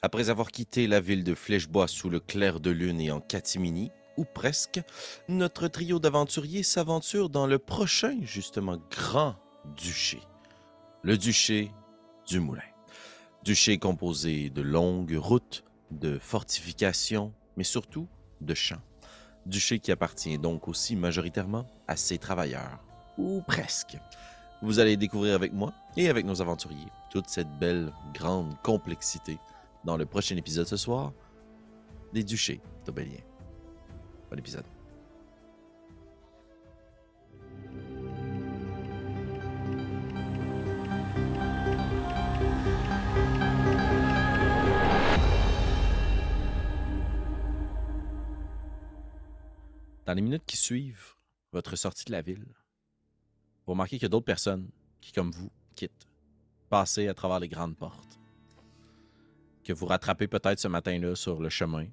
Après avoir quitté la ville de Flèchebois sous le clair de lune et en catimini, ou presque, notre trio d'aventuriers s'aventure dans le prochain, justement, grand duché. Le duché du Moulin. Duché composé de longues routes, de fortifications, mais surtout de champs. Duché qui appartient donc aussi majoritairement à ses travailleurs, ou presque. Vous allez découvrir avec moi et avec nos aventuriers toute cette belle, grande complexité dans le prochain épisode ce soir des Duchés d'Aubélien. Bon épisode. Dans les minutes qui suivent votre sortie de la ville, vous remarquez a d'autres personnes qui, comme vous, quittent, passer à travers les grandes portes que vous rattrapez peut-être ce matin-là sur le chemin.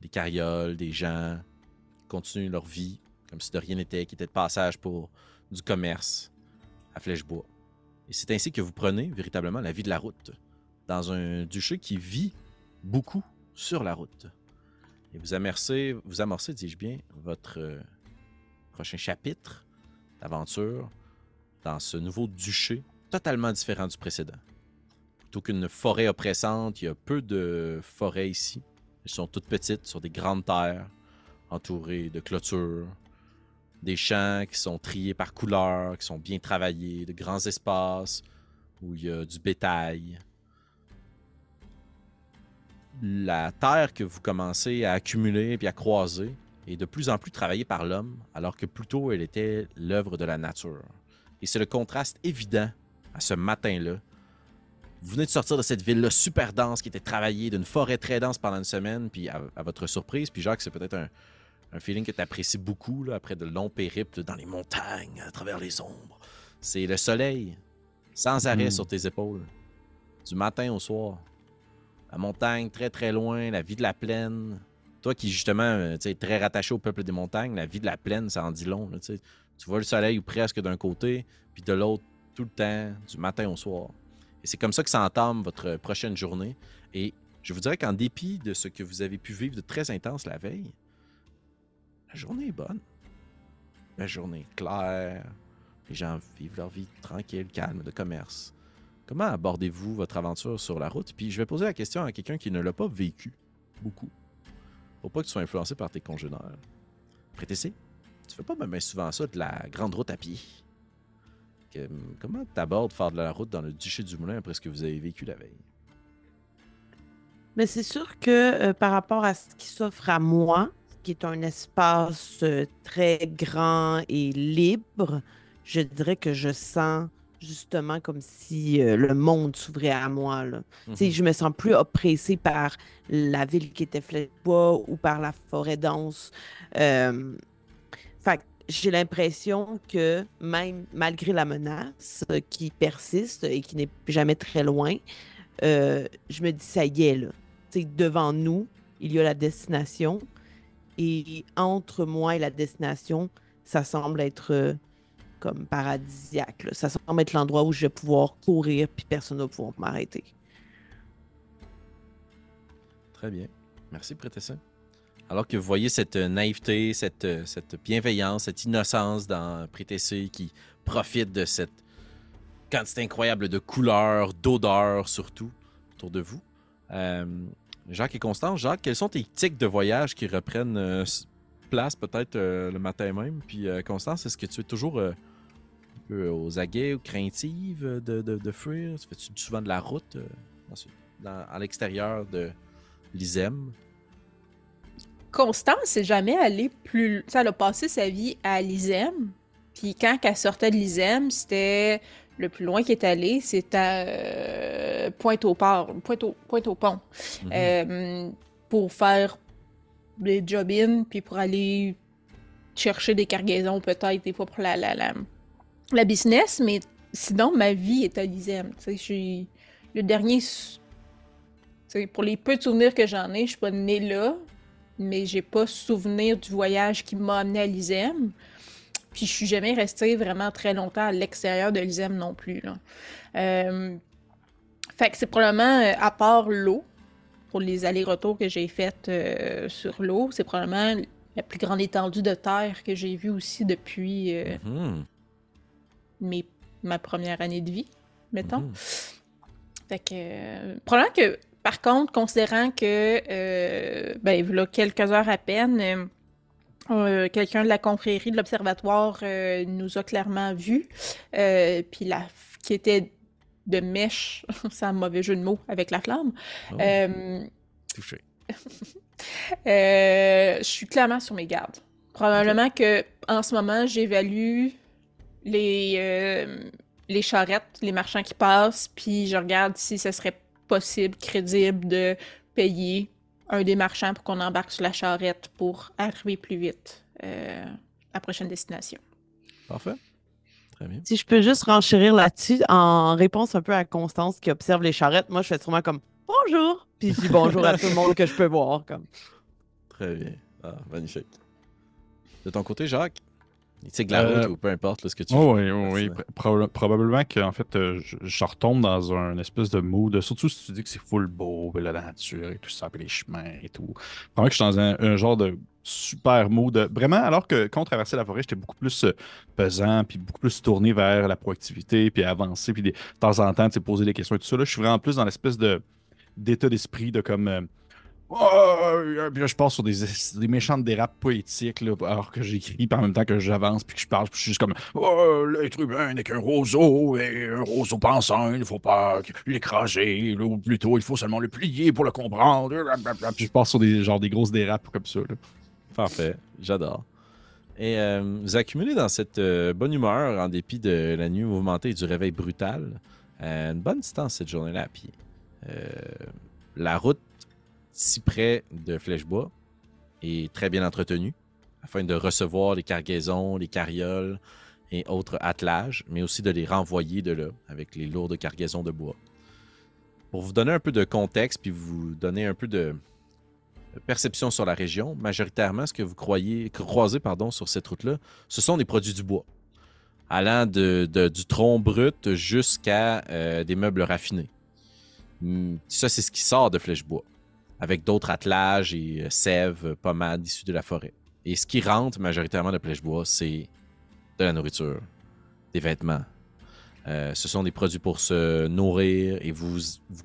Des carrioles, des gens qui continuent leur vie comme si de rien n'était, qui étaient de passage pour du commerce à Flèchebois. Et c'est ainsi que vous prenez véritablement la vie de la route dans un duché qui vit beaucoup sur la route. Et vous amorcez, vous amorcez, dis-je bien, votre euh, prochain chapitre d'aventure dans ce nouveau duché totalement différent du précédent. Plutôt qu'une forêt oppressante, il y a peu de forêts ici. Elles sont toutes petites, sur des grandes terres, entourées de clôtures, des champs qui sont triés par couleur, qui sont bien travaillés, de grands espaces où il y a du bétail. La terre que vous commencez à accumuler puis à croiser est de plus en plus travaillée par l'homme, alors que plutôt elle était l'œuvre de la nature. Et c'est le contraste évident à ce matin-là vous venez de sortir de cette ville-là super dense qui était travaillée, d'une forêt très dense pendant une semaine, puis à, votre surprise, puis Jacques, c'est peut-être un, feeling que tu apprécies beaucoup là, après de longs périples dans les montagnes, à travers les ombres. C'est le soleil, sans arrêt hmm. sur tes épaules, du matin au soir. La montagne très très loin, la vie de la plaine. Toi qui justement euh, es très rattaché au peuple des montagnes, la vie de la plaine, ça en dit long. tu vois le soleil ou presque d'un côté, puis de l'autre tout le temps, du matin au soir. Et c'est comme ça que s'entame votre prochaine journée. Et je vous dirais qu'en dépit de ce que vous avez pu vivre de très intense la veille, la journée est bonne. La journée est claire. Les gens vivent leur vie tranquille, calme, de commerce. Comment abordez-vous votre aventure sur la route? Puis je vais poser la question à quelqu'un qui ne l'a pas vécu beaucoup. Pour pas que tu sois influencé par tes congénères. Prétessé, tu fais pas même souvent ça de la grande route à pied comment tu abordes faire de la route dans le duché du Moulin après ce que vous avez vécu la veille? Mais c'est sûr que euh, par rapport à ce qui s'offre à moi, qui est un espace euh, très grand et libre, je dirais que je sens justement comme si euh, le monde s'ouvrait à moi. Là. Mm Je me sens plus oppressée par la ville qui était bois ou par la forêt dense. J'ai l'impression que même malgré la menace qui persiste et qui n'est jamais très loin, euh, je me dis ça y est là. devant nous, il y a la destination et entre moi et la destination, ça semble être euh, comme paradisiaque. Ça semble être l'endroit où je vais pouvoir courir puis personne ne va pouvoir m'arrêter. Très bien. Merci, Prétessin. Alors que vous voyez cette naïveté, cette, cette bienveillance, cette innocence dans Prétessé qui profite de cette quantité incroyable de couleurs, d'odeurs surtout autour de vous. Euh, Jacques et Constance, Jacques, quels sont tes tics de voyage qui reprennent euh, place peut-être euh, le matin même? Puis Constance, est-ce que tu es toujours un peu aux aguets ou craintive de, de, fuir? Fais-tu souvent de la route à l'extérieur de l'Isem? Constance c'est jamais allée plus. Ça, elle a passé sa vie à l'ISEM. Puis quand elle sortait de l'ISEM, c'était. Le plus loin qu'elle est allée, c'était à euh, Pointe-au-Port, Pointe-au-Pont. Mhm. Euh, pour faire des job puis pour aller chercher des cargaisons, peut-être, des fois pour la, la, la, business. Mais sinon, ma vie est à l'ISEM. Le dernier. Pour les peu de souvenirs que j'en ai, je suis pas née là mais j'ai pas souvenir du voyage qui m'a amené à l'ISEM. Puis je suis jamais restée vraiment très longtemps à l'extérieur de l'ISEM non plus. Là. Euh, fait que c'est probablement, euh, à part l'eau, pour les allers-retours que j'ai faits euh, sur l'eau. C'est probablement la plus grande étendue de terre que j'ai vue aussi depuis Mhm. mes, ma première année de vie, mettons. Mhm. Fait que, probablement que, par contre, considérant que, euh, ben, là, quelques heures à peine, euh, euh, quelqu'un de la confrérie de l'observatoire euh, nous a clairement vus, puis la qui était de mèche, c'est un mauvais jeu de mots, avec la flamme. Oh, touché. je suis clairement sur mes gardes. Probablement que en ce moment, j'évalue les, les charrettes, les marchands qui passent, puis je regarde si ce serait possible, crédible de payer un des marchands pour qu'on embarque sur la charrette pour arriver plus vite euh, à la prochaine destination. Parfait. Très bien. Si je peux juste renchérir là-dessus, en réponse un peu à Constance qui observe les charrettes, moi, je fais sûrement comme bonjour. Puis je dis bonjour à tout le monde que je peux voir. Comme. Très bien. Ah, magnifique. De ton côté, Jacques, il tique la Euh, route ou peu importe là, ce que tu Oh, fais. oui, oui, oui. Merci. Proba- probablement que en fait, euh, je, je retombe dans un espèce de mood, surtout si tu dis que c'est full beau, la nature et tout ça, puis les chemins et tout. Probablement que je suis dans un, un genre de super mood. Vraiment, alors que quand on traversait la forêt, j'étais beaucoup plus euh, pesant, puis beaucoup plus tourné vers la proactivité, puis avancer, puis de temps en temps, tu sais, poser des questions et tout ça. Là, je suis vraiment plus dans l'espèce de d'état d'esprit de comme. euh, Oh, puis là, je passe sur des, méchantes dérapes poétiques, là, alors que j'écris, puis en même temps que j'avance, puis que je parle, puis je suis juste comme Oh, l'être humain n'est qu'un roseau, et un roseau pensant, il ne faut pas l'écraser, ou plutôt, il faut seulement le plier pour le comprendre. Puis je passe sur des, genre, des grosses dérapes comme ça. là. Parfait. J'adore. Et euh, vous accumulez dans cette euh, bonne humeur en dépit de la nuit mouvementée et du réveil brutal euh, une bonne distance cette journée-là à pied. La route si près de Flèchebois est très bien entretenue afin de recevoir les cargaisons, les carrioles et autres attelages, mais aussi de les renvoyer de là avec les lourdes cargaisons de bois. Pour vous donner un peu de contexte puis vous donner un peu de, perception sur la région, majoritairement, ce que vous croyez, croisez pardon, sur cette route-là, ce sont des produits du bois, allant de- du tronc brut jusqu'à euh, des meubles raffinés. Hmm, Ça, c'est ce qui sort de Flèche-Bois, avec d'autres attelages et euh, sèves, euh, pommades issues de la forêt. Et ce qui rentre majoritairement de Flèche-Bois, c'est de la nourriture, des vêtements. Euh, ce sont des produits pour se nourrir et vous,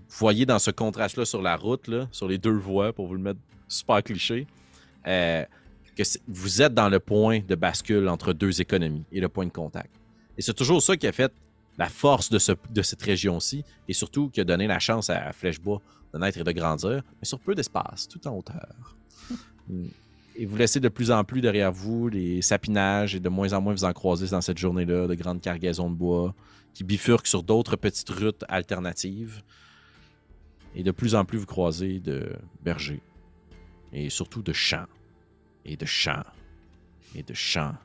voyez dans ce contraste-là sur la route, sur les deux voies, pour vous le mettre super cliché, que vous êtes dans le point de bascule entre deux économies et le point de contact. Et c'est toujours ça qui a fait la force de, ce- de cette région-ci et surtout qui a donné la chance à, à Flèchebois de naître et de grandir, mais sur peu d'espace, tout en hauteur. Mm. Et vous laissez de plus en plus derrière vous les sapinages et de moins en moins vous en croisez dans cette journée-là, de grandes cargaisons de bois qui bifurquent sur d'autres petites routes alternatives. Et de plus en plus vous croisez de bergers et surtout de champs et de champs et de champs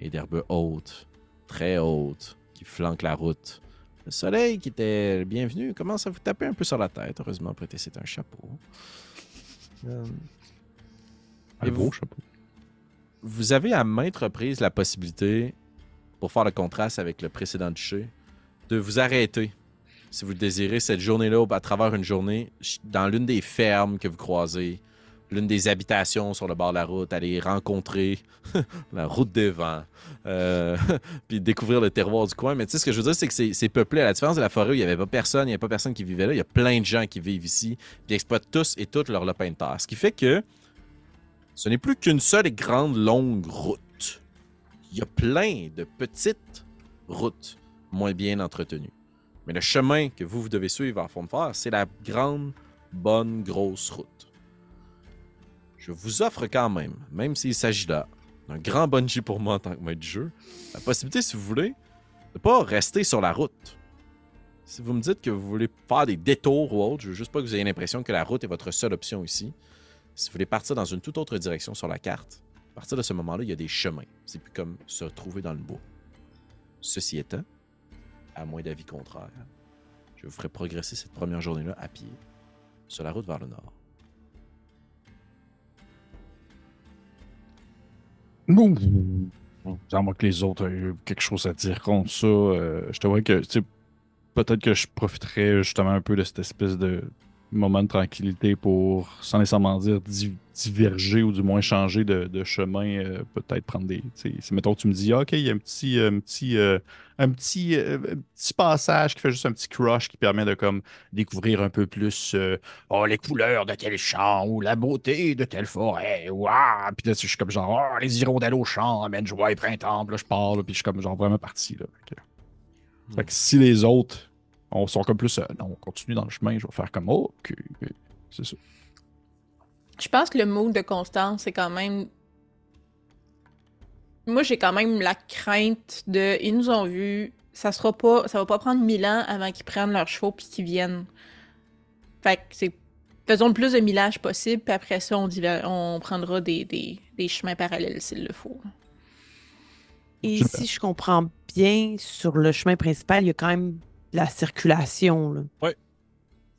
et d'herbes hautes, très hautes, qui flanquent la route. Le soleil qui était le bienvenu commence à vous taper un peu sur la tête. Heureusement, prêtez, c'est un chapeau. Euh, Un Et beau vous- chapeau. vous avez à maintes reprises la possibilité, pour faire le contraste avec le précédent duché, de vous arrêter, si vous le désirez, cette journée-là, à travers une journée, dans l'une des fermes que vous croisez, l'une des habitations sur le bord de la route, aller rencontrer la route des vents, euh, puis découvrir le terroir du coin. Mais tu sais, ce que je veux dire, c'est que c'est peuplé. À la différence de la forêt où il n'y avait pas personne, il n'y avait pas personne qui vivait là, il y a plein de gens qui vivent ici, puis ils exploitent tous et toutes leur lopin de terre. Ce qui fait que ce n'est plus qu'une seule et grande longue route. Il y a plein de petites routes moins bien entretenues. Mais le chemin que vous, vous devez suivre en fond de fer, c'est la grande, bonne, grosse route. Je vous offre quand même, même s'il s'agit là d'un grand bungee pour moi en tant que maître du jeu, la possibilité, si vous voulez, de ne pas rester sur la route. Si vous me dites que vous voulez faire des détours ou autre, je veux juste pas que vous ayez l'impression que la route est votre seule option ici. Si vous voulez partir dans une toute autre direction sur la carte, à partir de ce moment-là, il y a des chemins. C'est plus comme se retrouver dans le bois. Ceci étant, à moins d'avis contraire, je vous ferai progresser cette première journée-là à pied, sur la route vers le nord. À moins que les autres aient eu quelque chose à dire contre ça, euh, je te vois que, peut-être que je profiterais justement un peu de cette espèce de moment de tranquillité pour, sans nécessairement dire di- diverger ou du moins changer de, de chemin, euh, peut-être prendre des. Si mettons, tu me dis, Ah, OK, il y a un petit, euh, un petit, euh, un petit, euh, petit passage qui fait juste un petit crush qui permet de comme découvrir un peu plus oh, les couleurs de tel champ ou la beauté de telle forêt. Ou, ah! Puis là, je suis comme genre, oh, les hirondelles au champ amènent joie et printemps. Puis là, je pars, là, puis je suis comme genre vraiment parti. Là. Fait que si les autres on sont comme plus, euh, non, on continue dans le chemin, je vais faire comme, oh, c'est ça. Je pense que le mood de Constance, c'est quand même. Moi, j'ai quand même la crainte de. Ils nous ont vus. Ça sera pas. Ça va pas prendre mille ans avant qu'ils prennent leurs chevaux puis qu'ils viennent. Fait que c'est. Faisons le plus de millage possible, puis après ça, on, diver- on prendra des, des, des chemins parallèles s'il le faut. Et si je comprends bien, sur le chemin principal, il y a quand même la circulation. Là. Ouais.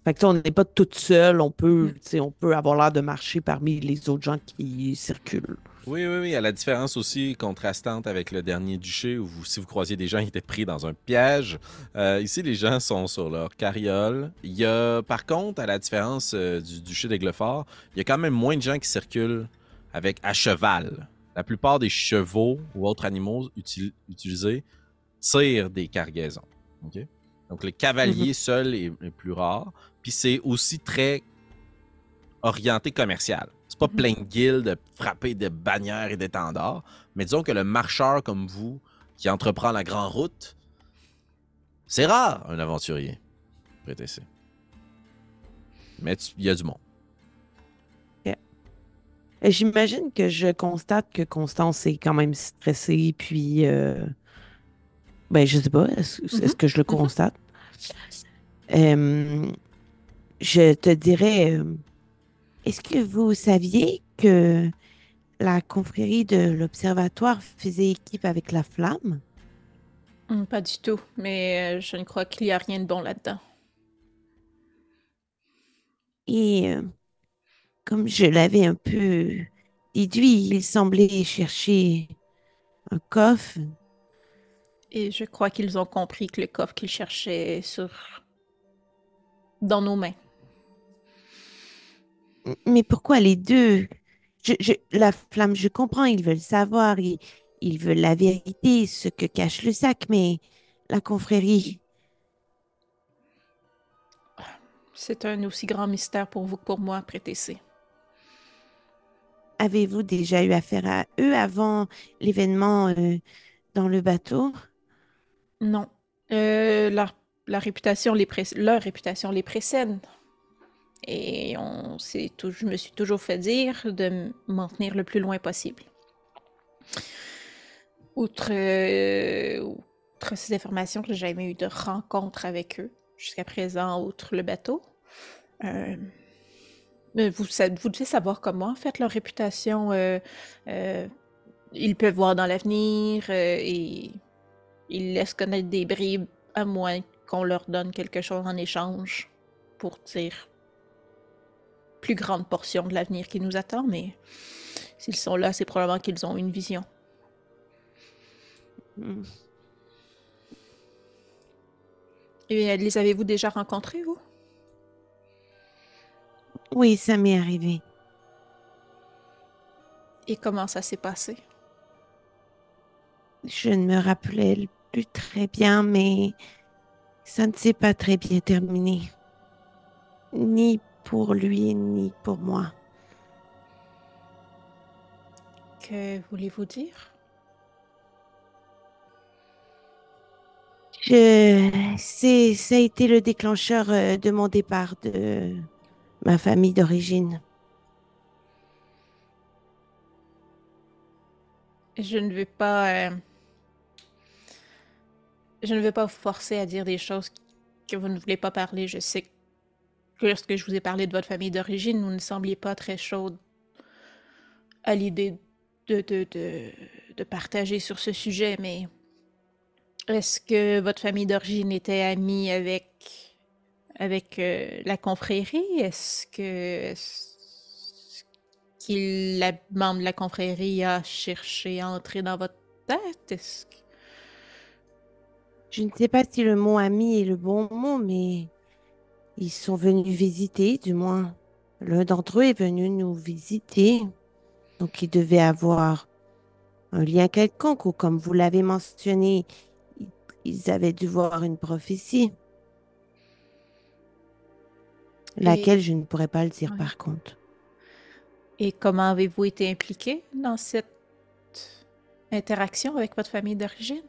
Fait que on n'est pas toute seule, on peut, Mm. on peut avoir l'air de marcher parmi les autres gens qui circulent. Oui, oui, oui. À la différence aussi contrastante avec le dernier duché, où vous- si vous croisiez des gens qui étaient pris dans un piège, euh, ici, les gens sont sur leur carriole. Il y a, par contre, à la différence euh, du duché d'Aiglefort, il y a quand même moins de gens qui circulent avec à cheval. La plupart des chevaux ou autres animaux util- utilisés tirent des cargaisons. OK? Donc, le cavalier seul est, est plus rare. Puis c'est aussi très orienté commercial. C'est pas Mhm. plein de guildes de frapper de bannières et d'étendards, mais disons que le marcheur comme vous, qui entreprend la grande route, c'est rare, un aventurier. PTC. Mais il y a du monde. Et J'imagine que je constate que Constance est quand même stressée, puis. euh, Ben, je sais pas, est-ce est-ce Mhm. que je le constate? Euh, je te dirais, euh, est-ce que vous saviez que la confrérie de l'Observatoire faisait équipe avec la flamme? Hum, pas du tout, mais euh, je ne crois qu'il y a rien de bon là-dedans. Et euh, comme je l'avais un peu déduit, il semblait chercher un coffre. Et je crois qu'ils ont compris que le coffre qu'ils cherchaient est sur. dans nos mains. Mais pourquoi les deux? Je, je- la flamme, je comprends, ils veulent savoir, ils, ils veulent la vérité, ce que cache le sac, mais la confrérie, C'est un aussi grand mystère pour vous que pour moi, Prétessé. avez-vous déjà eu affaire à eux avant l'événement euh, dans le bateau? Non. Euh, leur, la réputation les leur réputation les précède. Et on s'est je me suis toujours fait dire de m'en tenir le plus loin possible. Outre, euh, outre ces informations, j'ai jamais eu de rencontre avec eux jusqu'à présent, outre le bateau. Euh, vous, devez savoir comment, en fait, leur réputation. ils peuvent voir dans l'avenir et ils laissent connaître des bribes à moins qu'on leur donne quelque chose en échange pour dire plus grande portion de l'avenir qui nous attend, mais s'ils sont là, c'est probablement qu'ils ont une vision. Hmm. Et euh, les avez-vous déjà rencontrés, vous? Oui, ça m'est arrivé. Et comment ça s'est passé? Je ne me rappelais plus très bien, mais ça ne s'est pas très bien terminé. Ni pour lui, ni pour moi. Que voulez-vous dire? Je... C'est... Ça a été le déclencheur euh, de mon départ de ma famille d'origine. Je ne veux pas. euh, Je ne veux pas vous forcer à dire des choses que vous ne voulez pas parler. Je sais que lorsque je vous ai parlé de votre famille d'origine, vous ne sembliez pas très chaude à l'idée de, partager sur ce sujet, mais est-ce que votre famille d'origine était amie avec, euh, la confrérie? Est-ce que. qu'il, la membre de la confrérie a cherché à entrer dans votre tête? Je ne sais pas si le mot ami est le bon mot, mais Ils sont venus visiter, du moins l'un d'entre eux est venu nous visiter. Donc ils devaient avoir un lien quelconque ou comme vous l'avez mentionné, ils- avaient dû voir une prophétie. Laquelle je ne pourrais pas le dire Ouais. par contre. Et comment avez-vous été impliqué dans cette interaction avec votre famille d'origine?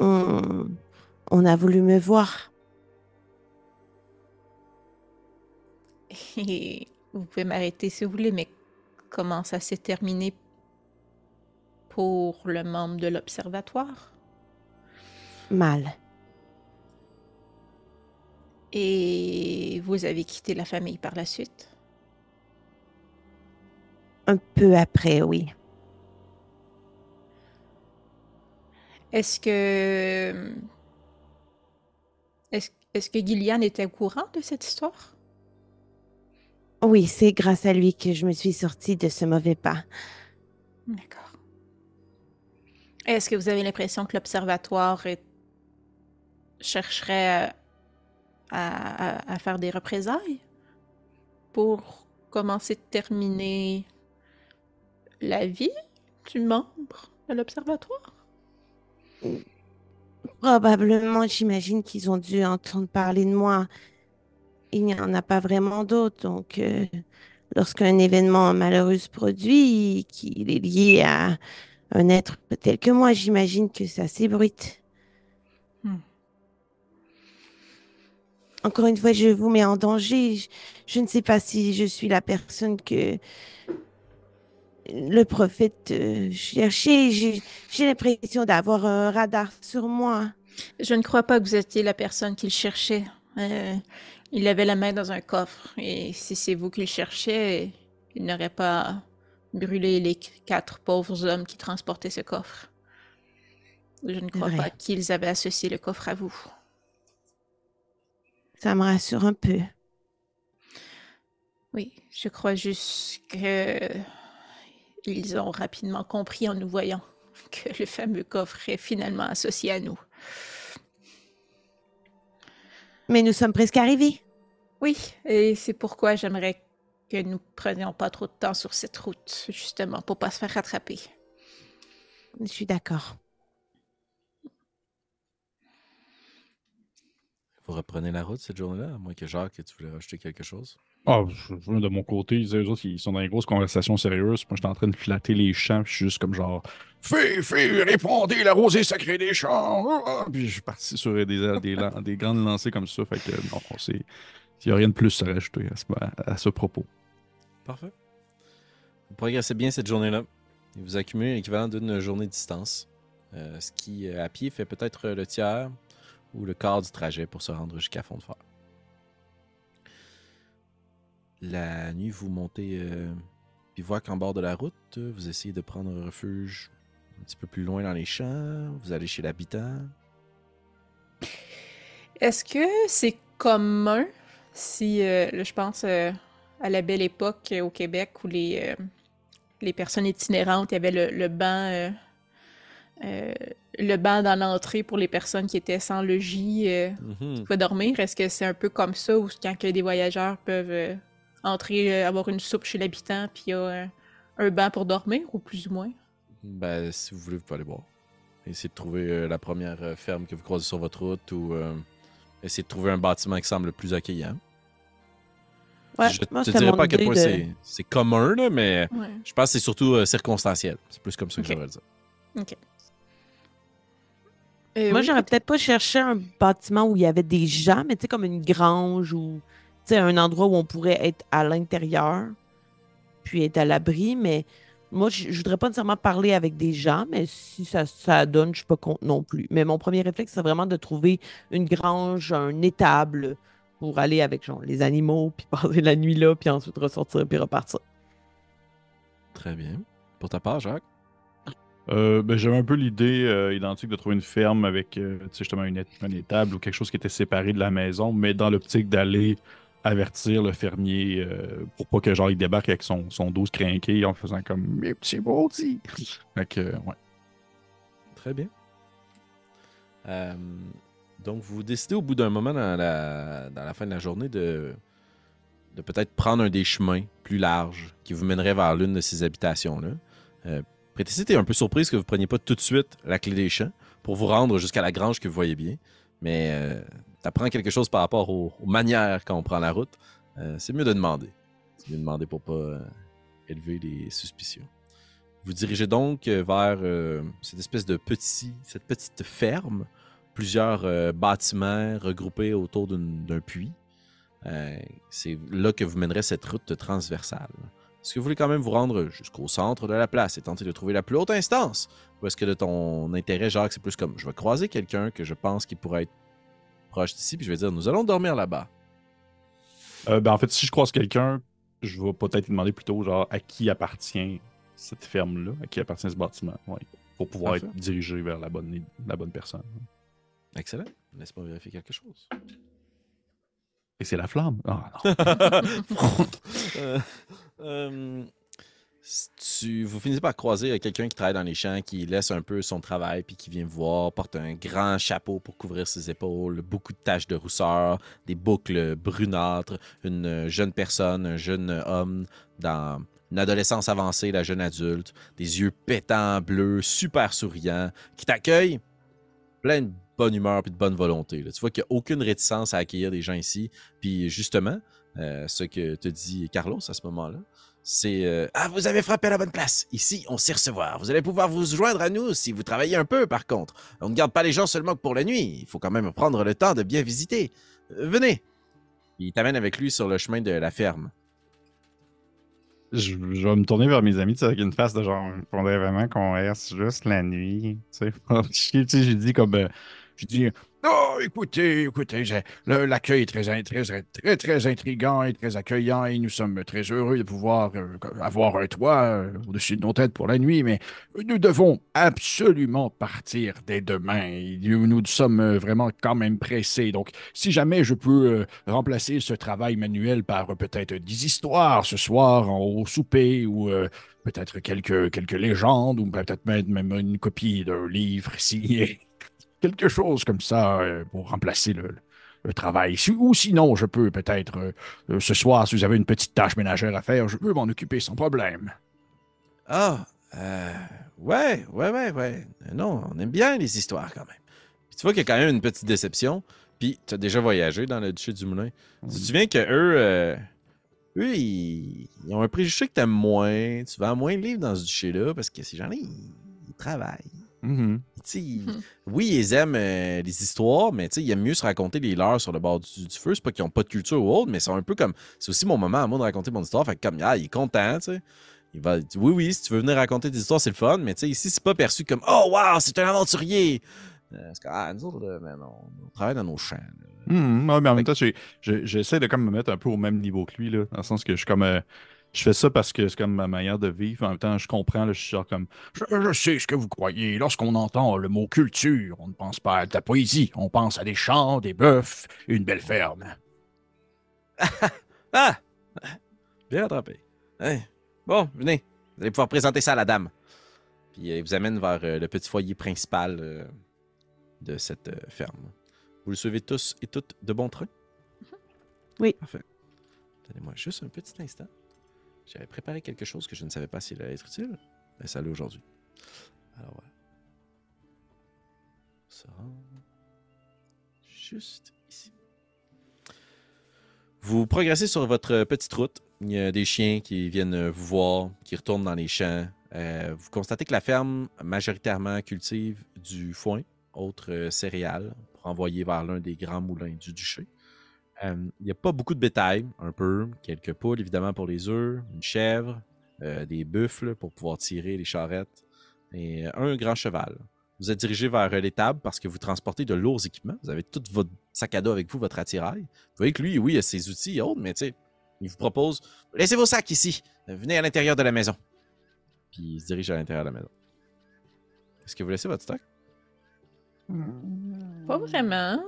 On, on a voulu me voir. Et vous pouvez m'arrêter si vous voulez, mais comment ça s'est terminé pour le membre de l'observatoire? Mal. Et vous avez quitté la famille par la suite? Un peu après, oui. Est-ce que... Est-ce que Gillian était au courant de cette histoire? Oui, c'est grâce à lui que je me suis sortie de ce mauvais pas. D'accord. Est-ce que vous avez l'impression que l'Observatoire est- chercherait à, à- à faire des représailles pour commencer de terminer la vie du membre de l'Observatoire? Probablement, j'imagine qu'ils ont dû entendre parler de moi. Il n'y en a pas vraiment d'autres, donc euh, lorsqu'un événement malheureux se produit, qu'il est lié à un être tel que moi, j'imagine que ça s'ébruite. Hmm. Encore une fois, je vous mets en danger. Je, je ne sais pas si je suis la personne que le prophète euh, cherchait. J'ai l'impression d'avoir un radar sur moi. Je ne crois pas que vous étiez la personne qu'il cherchait. Euh, il avait la main dans un coffre, et si c'est vous qu'il cherchait, il n'aurait pas brûlé les quatre pauvres hommes qui transportaient ce coffre. Je ne crois pas qu'ils avaient associé le coffre à vous. Ça me rassure un peu. Oui, je crois juste que ils ont rapidement compris en nous voyant que le fameux coffre est finalement associé à nous. Mais nous sommes presque arrivés. Oui, et c'est pourquoi j'aimerais que nous prenions pas trop de temps sur cette route, justement, pour pas se faire rattraper. Je suis d'accord. Vous reprenez la route cette journée-là, à moins que Jacques, tu voulais rajouter quelque chose? Ah, de mon côté, ils autres, ils sont dans une grosse conversation sérieuse. Moi, j'étais en train de flatter les champs, puis je suis juste comme genre Fée, fée, répondez, la rosée sacrée des champs. Puis je suis parti sur des, des, lan- des grandes lancées comme ça. Fait que non, c'est. Il n'y a rien de plus à rajouter à ce, à ce propos. Parfait. Vous progressez bien cette journée-là. Vous accumulez l'équivalent d'une journée de distance. Euh, ce qui, euh, à pied, fait peut-être le tiers ou le quart du trajet pour se rendre jusqu'à Fond de Fer. La nuit, vous montez euh, bivouac en bord de la route. Vous essayez de prendre un refuge un petit peu plus loin dans les champs. Vous allez chez l'habitant. Est-ce que c'est commun si, euh, là, je pense euh, à la belle époque euh, au Québec où les, les personnes itinérantes, avait le, le banc, euh, le banc dans l'entrée pour les personnes qui étaient sans logis, euh, qui pouvaient dormir. Est-ce que c'est un peu comme ça où quand que des voyageurs peuvent euh, entrer, euh, avoir une soupe chez l'habitant, puis il y a euh, un banc pour dormir, ou plus ou moins? Ben, si vous voulez, vous pouvez aller voir. Essayez de trouver euh, la première euh, ferme que vous croisez sur votre route ou euh, essayez de trouver un bâtiment qui semble le plus accueillant. Ouais, je moi, te dirais pas à quel point de- c'est- commun, là, mais Ouais. je pense que c'est surtout euh, circonstanciel. C'est plus comme ça que Ok. j'aurais le dire. Euh, Moi, oui, j'aurais peut-être pas cherché un bâtiment où il y avait des gens, mais tu sais, comme une grange ou un endroit où on pourrait être à l'intérieur, puis être à l'abri. Mais moi, je, je voudrais pas nécessairement parler avec des gens, mais si ça, ça donne, je suis pas contre non plus. Mais mon premier réflexe, c'est vraiment de trouver une grange, un étable pour aller avec genre, les animaux, puis passer la nuit là, puis ensuite ressortir, puis repartir. Très bien. Pour ta part, Jacques? Euh, ben, J'avais un peu l'idée euh, identique de trouver une ferme avec euh, justement une, une étable ou quelque chose qui était séparé de la maison, mais dans l'optique d'aller avertir le fermier pour pas que genre il débarque avec son, son 12 crinqué en faisant comme mes petits maudits. Fait que, ouais. Très bien. Donc, vous décidez au bout d'un moment dans la, dans la fin de la journée de, de peut-être prendre un des chemins plus larges qui vous mènerait vers l'une de ces habitations-là. Prétessi était un peu surprise que vous preniez pas tout de suite la clé des champs pour vous rendre jusqu'à la grange que vous voyez bien. Mais euh, tu apprends quelque chose par rapport aux, manières quand on prend la route. Euh, c'est mieux de demander. C'est mieux de demander pour pas euh, élever les suspicions. Vous dirigez donc euh, vers cette espèce de petit, cette petite ferme, plusieurs bâtiments regroupés autour d'un puits. C'est là que vous mènerez cette route transversale. Est-ce que vous voulez quand même vous rendre jusqu'au centre de la place et tenter de trouver la plus haute instance? Ou est-ce que de ton intérêt, Jacques, c'est plus comme je vais croiser quelqu'un que je pense qui pourrait être proche d'ici, puis je vais dire nous allons dormir là-bas. Euh, ben, en fait, si je croise quelqu'un, je vais peut-être demander plutôt genre à qui appartient cette ferme-là, à qui appartient ce bâtiment, ouais, pour pouvoir Parfait. être dirigé vers la bonne, la bonne personne. Excellent. Laisse-moi vérifier quelque chose. Et c'est la flamme. Ah, non. Euh, euh, si tu, vous finissez par croiser euh, quelqu'un qui travaille dans les champs, qui laisse un peu son travail, puis qui vient vous voir, porte un grand chapeau pour couvrir ses épaules, beaucoup de taches de rousseur, des boucles brunâtres, une jeune personne, un jeune homme dans une adolescence avancée, la jeune adulte, des yeux pétants, bleus, super souriants, qui t'accueille plein de bonne humeur puis de bonne volonté. là. Tu vois qu'il n'y a aucune réticence à accueillir des gens ici. Puis justement, euh, ce que te dit Carlos à ce moment-là, c'est euh, Ah, vous avez frappé à la bonne place. Ici, on sait recevoir. Vous allez pouvoir vous joindre à nous si vous travaillez un peu, par contre. On ne garde pas les gens seulement pour la nuit. Il faut quand même prendre le temps de bien visiter. Euh, venez. Il t'amène avec lui sur le chemin de la ferme. Je, vais me tourner vers mes amis avec une face de genre, il faudrait vraiment qu'on reste juste la nuit. Tu sais, j'ai dit comme. Je dis, oh, écoutez, écoutez, l'accueil est très, très, très, très, intriguant et très accueillant et nous sommes très heureux de pouvoir euh, avoir un toit euh, au-dessus de nos têtes pour la nuit, mais nous devons absolument partir dès demain. Nous, nous sommes euh, vraiment quand même pressés. Donc, si jamais je peux remplacer ce travail manuel par peut-être des histoires ce soir au souper ou peut-être quelques, quelques légendes ou peut-être même une copie d'un livre signé quelque chose comme ça euh, pour remplacer le, le travail. Ou sinon, je peux peut-être, euh, euh, ce soir, si vous avez une petite tâche ménagère à faire, je peux m'en occuper sans problème. Ah, euh, ouais, ouais, ouais, ouais. Non, on aime bien les histoires quand même. Puis tu vois qu'il y a quand même une petite déception. Puis tu as déjà voyagé dans le duché du Moulin. Tu te souviens que eux, euh, eux, ils, ils ont un préjugé que t'aimes moins. Tu vends moins de livres dans ce duché-là parce que ces gens-là, ils, ils travaillent. Mhm. Ils- Mhm. Oui, ils aiment euh, les histoires, mais ils aiment mieux se raconter les leurs sur le bord du, du feu. C'est pas qu'ils ont pas de culture ou autre, mais c'est un peu comme. C'est aussi mon moment à moi de raconter mon histoire. Fait que comme, ah, il est content, tu sais. Il va dire, oui, oui, si tu veux venir raconter des histoires, c'est le fun, mais tu sais, ici, c'est pas perçu comme, oh, wow, c'est un aventurier. Euh, c'est comme, ah, nous autres, là, man, on, on travaille dans nos champs. Mhm. Ouais, mais en même temps, j'essaie de comme me mettre un peu au même niveau que lui, là, dans le sens que je suis comme. euh, je fais ça parce que c'est comme ma manière de vivre. En même temps, je comprends, là, je suis genre comme. Je, je sais ce que vous croyez. Lorsqu'on entend le mot culture, on ne pense pas à de la poésie. On pense à des champs, des bœufs, une belle ferme. Ah! Bien rattrapé. Hein? Bon, venez. Vous allez pouvoir présenter ça à la dame. Puis euh, il vous amène vers euh, le petit foyer principal euh, de cette euh, ferme. Vous le suivez tous et toutes de bon train? Oui. Parfait. Donnez-moi juste un petit instant. J'avais préparé quelque chose que je ne savais pas s'il allait être utile. Mais ça l'est aujourd'hui. Alors voilà. Ça juste ici. Vous progressez sur votre petite route. Il y a des chiens qui viennent vous voir, qui retournent dans les champs. Euh, vous constatez que la ferme, majoritairement, cultive du foin, autres euh, céréales, pour envoyer vers l'un des grands moulins du duché. Euh, il n'y a pas beaucoup de bétail, un peu. Quelques poules, évidemment, pour les œufs, une chèvre, euh, des buffles pour pouvoir tirer les charrettes, et euh, un grand cheval. Vous êtes dirigé vers euh, l'étable parce que vous transportez de lourds équipements. Vous avez tout votre sac à dos avec vous, votre attirail. Vous voyez que lui, oui, il a ses outils et autres, mais tu sais, il vous propose laissez vos sacs ici, venez à l'intérieur de la maison. Puis il se dirige à l'intérieur de la maison. Est-ce que vous laissez votre stock? Pas vraiment.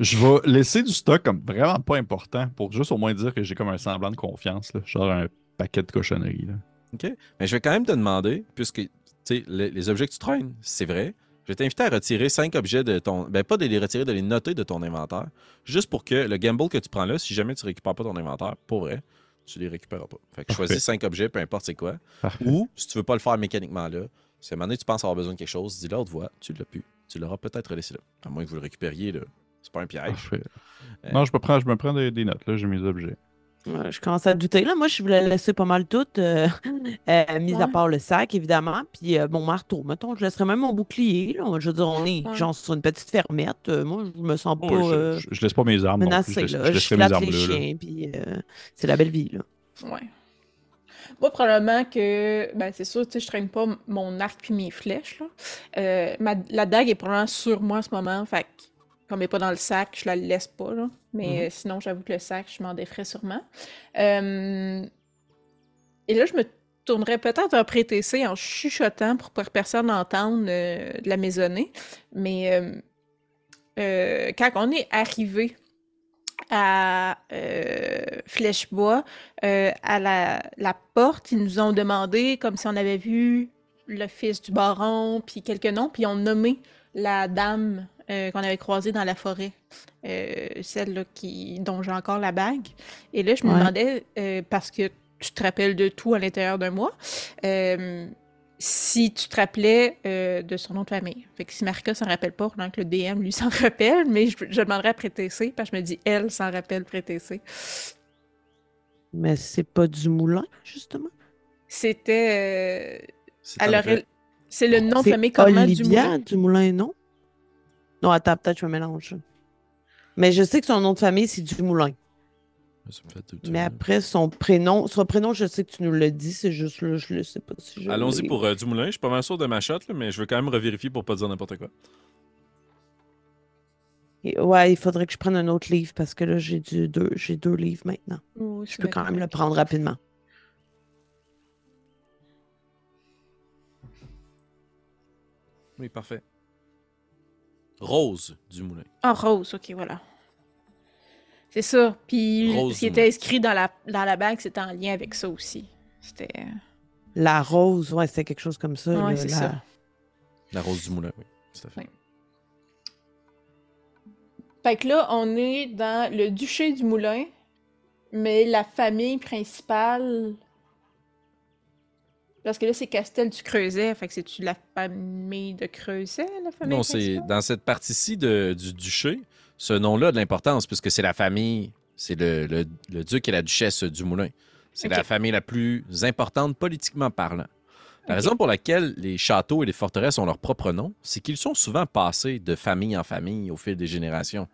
Je vais laisser du stock comme vraiment pas important pour juste au moins dire que j'ai comme un semblant de confiance, là, genre un paquet de cochonneries. Là. OK. Mais je vais quand même te demander, puisque tu sais, les, les objets que tu traînes, c'est vrai, Je vais t'inviter à retirer cinq objets de ton. Ben, pas de les retirer, de les noter de ton inventaire. Juste pour que le gamble que tu prends là, si jamais tu récupères pas ton inventaire, pour vrai, tu les récupéreras pas. Fait que Parfait. choisis cinq objets, peu importe c'est quoi. Parfait. Ou, si tu veux pas le faire mécaniquement là, si à un moment donné tu penses avoir besoin de quelque chose, dis-le à haute voix, tu l'as plus. Tu l'auras peut-être laissé là. À moins que vous le récupériez là. C'est pas un piège. Parfait. Euh, Non, je me prends, je me prends des, des notes, là, j'ai mes objets. Ouais, je commence à douter. Là, moi, je voulais laisser pas mal tout, euh, euh, mis à part le sac, évidemment, puis euh, mon marteau. Mettons, je laisserais même mon bouclier. Là. Je veux dire, on est Ouais. genre sur une petite fermette. Euh, moi, je me sens pas je, euh, je- je laisse pas mes armes. non plus, menacée. je, laisse- là. je Je laisserai mes armes les là. là. chiens, puis euh, c'est la belle vie. Là. Ouais. Moi, probablement que, ben, c'est sûr, tu sais, je traîne pas mon arc puis mes flèches, là. Euh, ma- la dague est probablement sur moi en ce moment, fait que, comme elle est pas dans le sac, je la laisse pas, là. Mais euh, sinon, j'avoue que le sac, je m'en déferais sûrement. Euh, Et là, je me tournerais peut-être vers Prétécé en chuchotant pour que personne n'entende de la maisonnée. Mais quand on est arrivé à euh, Flèchebois, euh, à la, la porte, ils nous ont demandé comme si on avait vu le fils du baron, puis quelques noms, puis ils ont nommé la dame euh, qu'on avait croisée dans la forêt, euh, celle là qui, dont j'ai encore la bague. Et là, je me Ouais. demandais, parce que tu te rappelles de tout à l'intérieur d'un mois, si tu te rappelais euh, de son nom de famille. Fait que si Marika s'en rappelle pas, pendant que le DM lui s'en rappelle, mais je, je demanderais à Prétécé, parce que je me dis, elle s'en rappelle Prétécé. Mais c'est pas du moulin, justement? C'était. euh, C'est le nom de famille commun du Olivia moulin. du moulin, non? Non, attends, peut-être que je me mélange. Mais je sais que son nom de famille, c'est du moulin. Ça me fait douter, Mais là. après, son prénom, son prénom, je sais que tu nous l'as dit, c'est juste là, je ne sais pas si je Allons-y pour euh, Dumoulin. Je suis pas mal sûr de ma shot, là, mais je veux quand même revérifier pour pas dire n'importe quoi. Et- Ouais, il faudrait que je prenne un autre livre parce que là, j'ai du deux, j'ai deux livres maintenant. Je peux quand même le prendre rapidement. Oui, parfait. Rose Dumoulin. Ah, Rose, ok, voilà. C'est ça. Puis Rose ce qui du était moulin. inscrit dans la, dans la bague, c'était en lien avec ça aussi. C'était. La rose, ouais, c'était quelque chose comme ça. Ouais, c'est la- ça. La Rose Dumoulin, oui. Tout à fait. Ouais. Fait que là, on est dans le duché du Moulin, mais la famille principale. Parce que là, c'est Castel du Creuset. Fait que c'est-tu la famille de Creuset, la famille Non, c'est dans cette partie-ci de- du duché, ce nom-là a de l'importance puisque c'est la famille, c'est le, le- le duc et la duchesse du Moulin. C'est la famille la plus importante politiquement parlant. La raison pour laquelle les châteaux et les forteresses ont leur propre nom, c'est qu'ils sont souvent passés de famille en famille au fil des générations.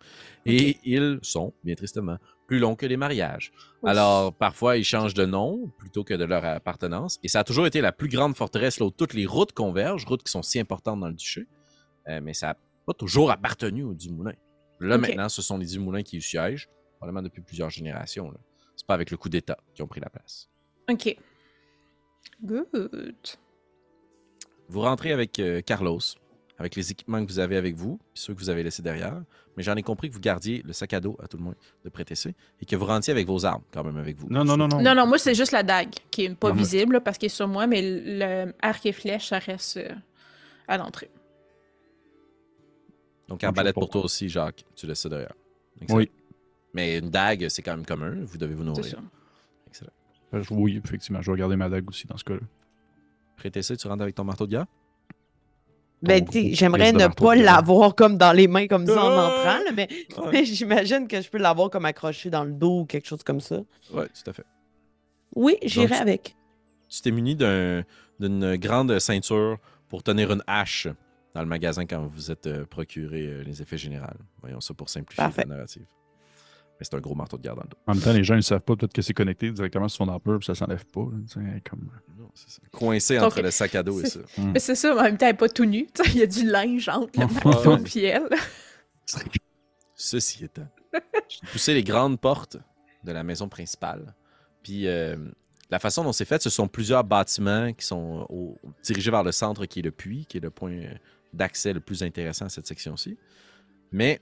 Et ils sont, bien tristement, plus longs que les mariages. Oui. Alors, parfois, ils changent de nom plutôt que de leur appartenance. Et ça a toujours été la plus grande forteresse là où toutes les routes convergent, routes qui sont si importantes dans le duché. Euh, mais ça n'a pas toujours appartenu au Dumoulin. Là, maintenant, ce sont les Dumoulins qui y siègent, probablement depuis plusieurs générations. là. C'est pas avec le coup d'État qui ont pris la place. Ok. Good. Vous rentrez avec euh, Carlos, avec les équipements que vous avez avec vous, puis ceux que vous avez laissés derrière. Mais j'en ai compris que vous gardiez le sac à dos, à tout le moins, de Prétessé, et que vous rentriez avec vos armes, quand même, avec vous. Non, non, non, non. Non, non, moi, c'est juste la dague qui est pas Non, visible là, parce qu'elle est sur moi, mais le arc et flèche, ça reste euh, à l'entrée. Donc, arbalète pour toi aussi, Jacques. Tu laisses ça derrière. Excellent. Oui. Mais une dague, c'est quand même commun. Vous devez vous nourrir. ça. Excellent. Euh, je- Oui, effectivement, je vais garder ma dague aussi dans ce cas-là. Prétessé, tu rentres avec ton marteau de guerre? Ben, j'aimerais ne pas l'avoir comme dans les mains comme ça en Ah! entrant, là, mais, Ouais. mais j'imagine que je peux l'avoir comme accroché dans le dos ou quelque chose comme ça. Oui, tout à fait. Oui, j'irai avec. Tu t'es muni d'un- d'une grande ceinture pour tenir une hache dans le magasin quand vous êtes euh, procuré euh, les effets généraux. Voyons ça pour simplifier Parfait. la narrative. Mais c'est un gros marteau de guerre dans le dos. En même temps, les gens ne savent pas peut-être que c'est connecté directement sur son armure, puis ça s'enlève pas. là, comme... Non, ça. Coincé Donc, entre le sac à dos et ça. Mais c'est ça, mais en même temps, elle est pas tout nue. Il y a du linge entre le marteau et elle. Ceci étant, j'ai poussé les grandes portes de la maison principale. Puis euh, la façon dont c'est fait, ce sont plusieurs bâtiments qui sont au- dirigés vers le centre, qui est le puits, qui est le point euh, d'accès le plus intéressant à cette section-ci. Mais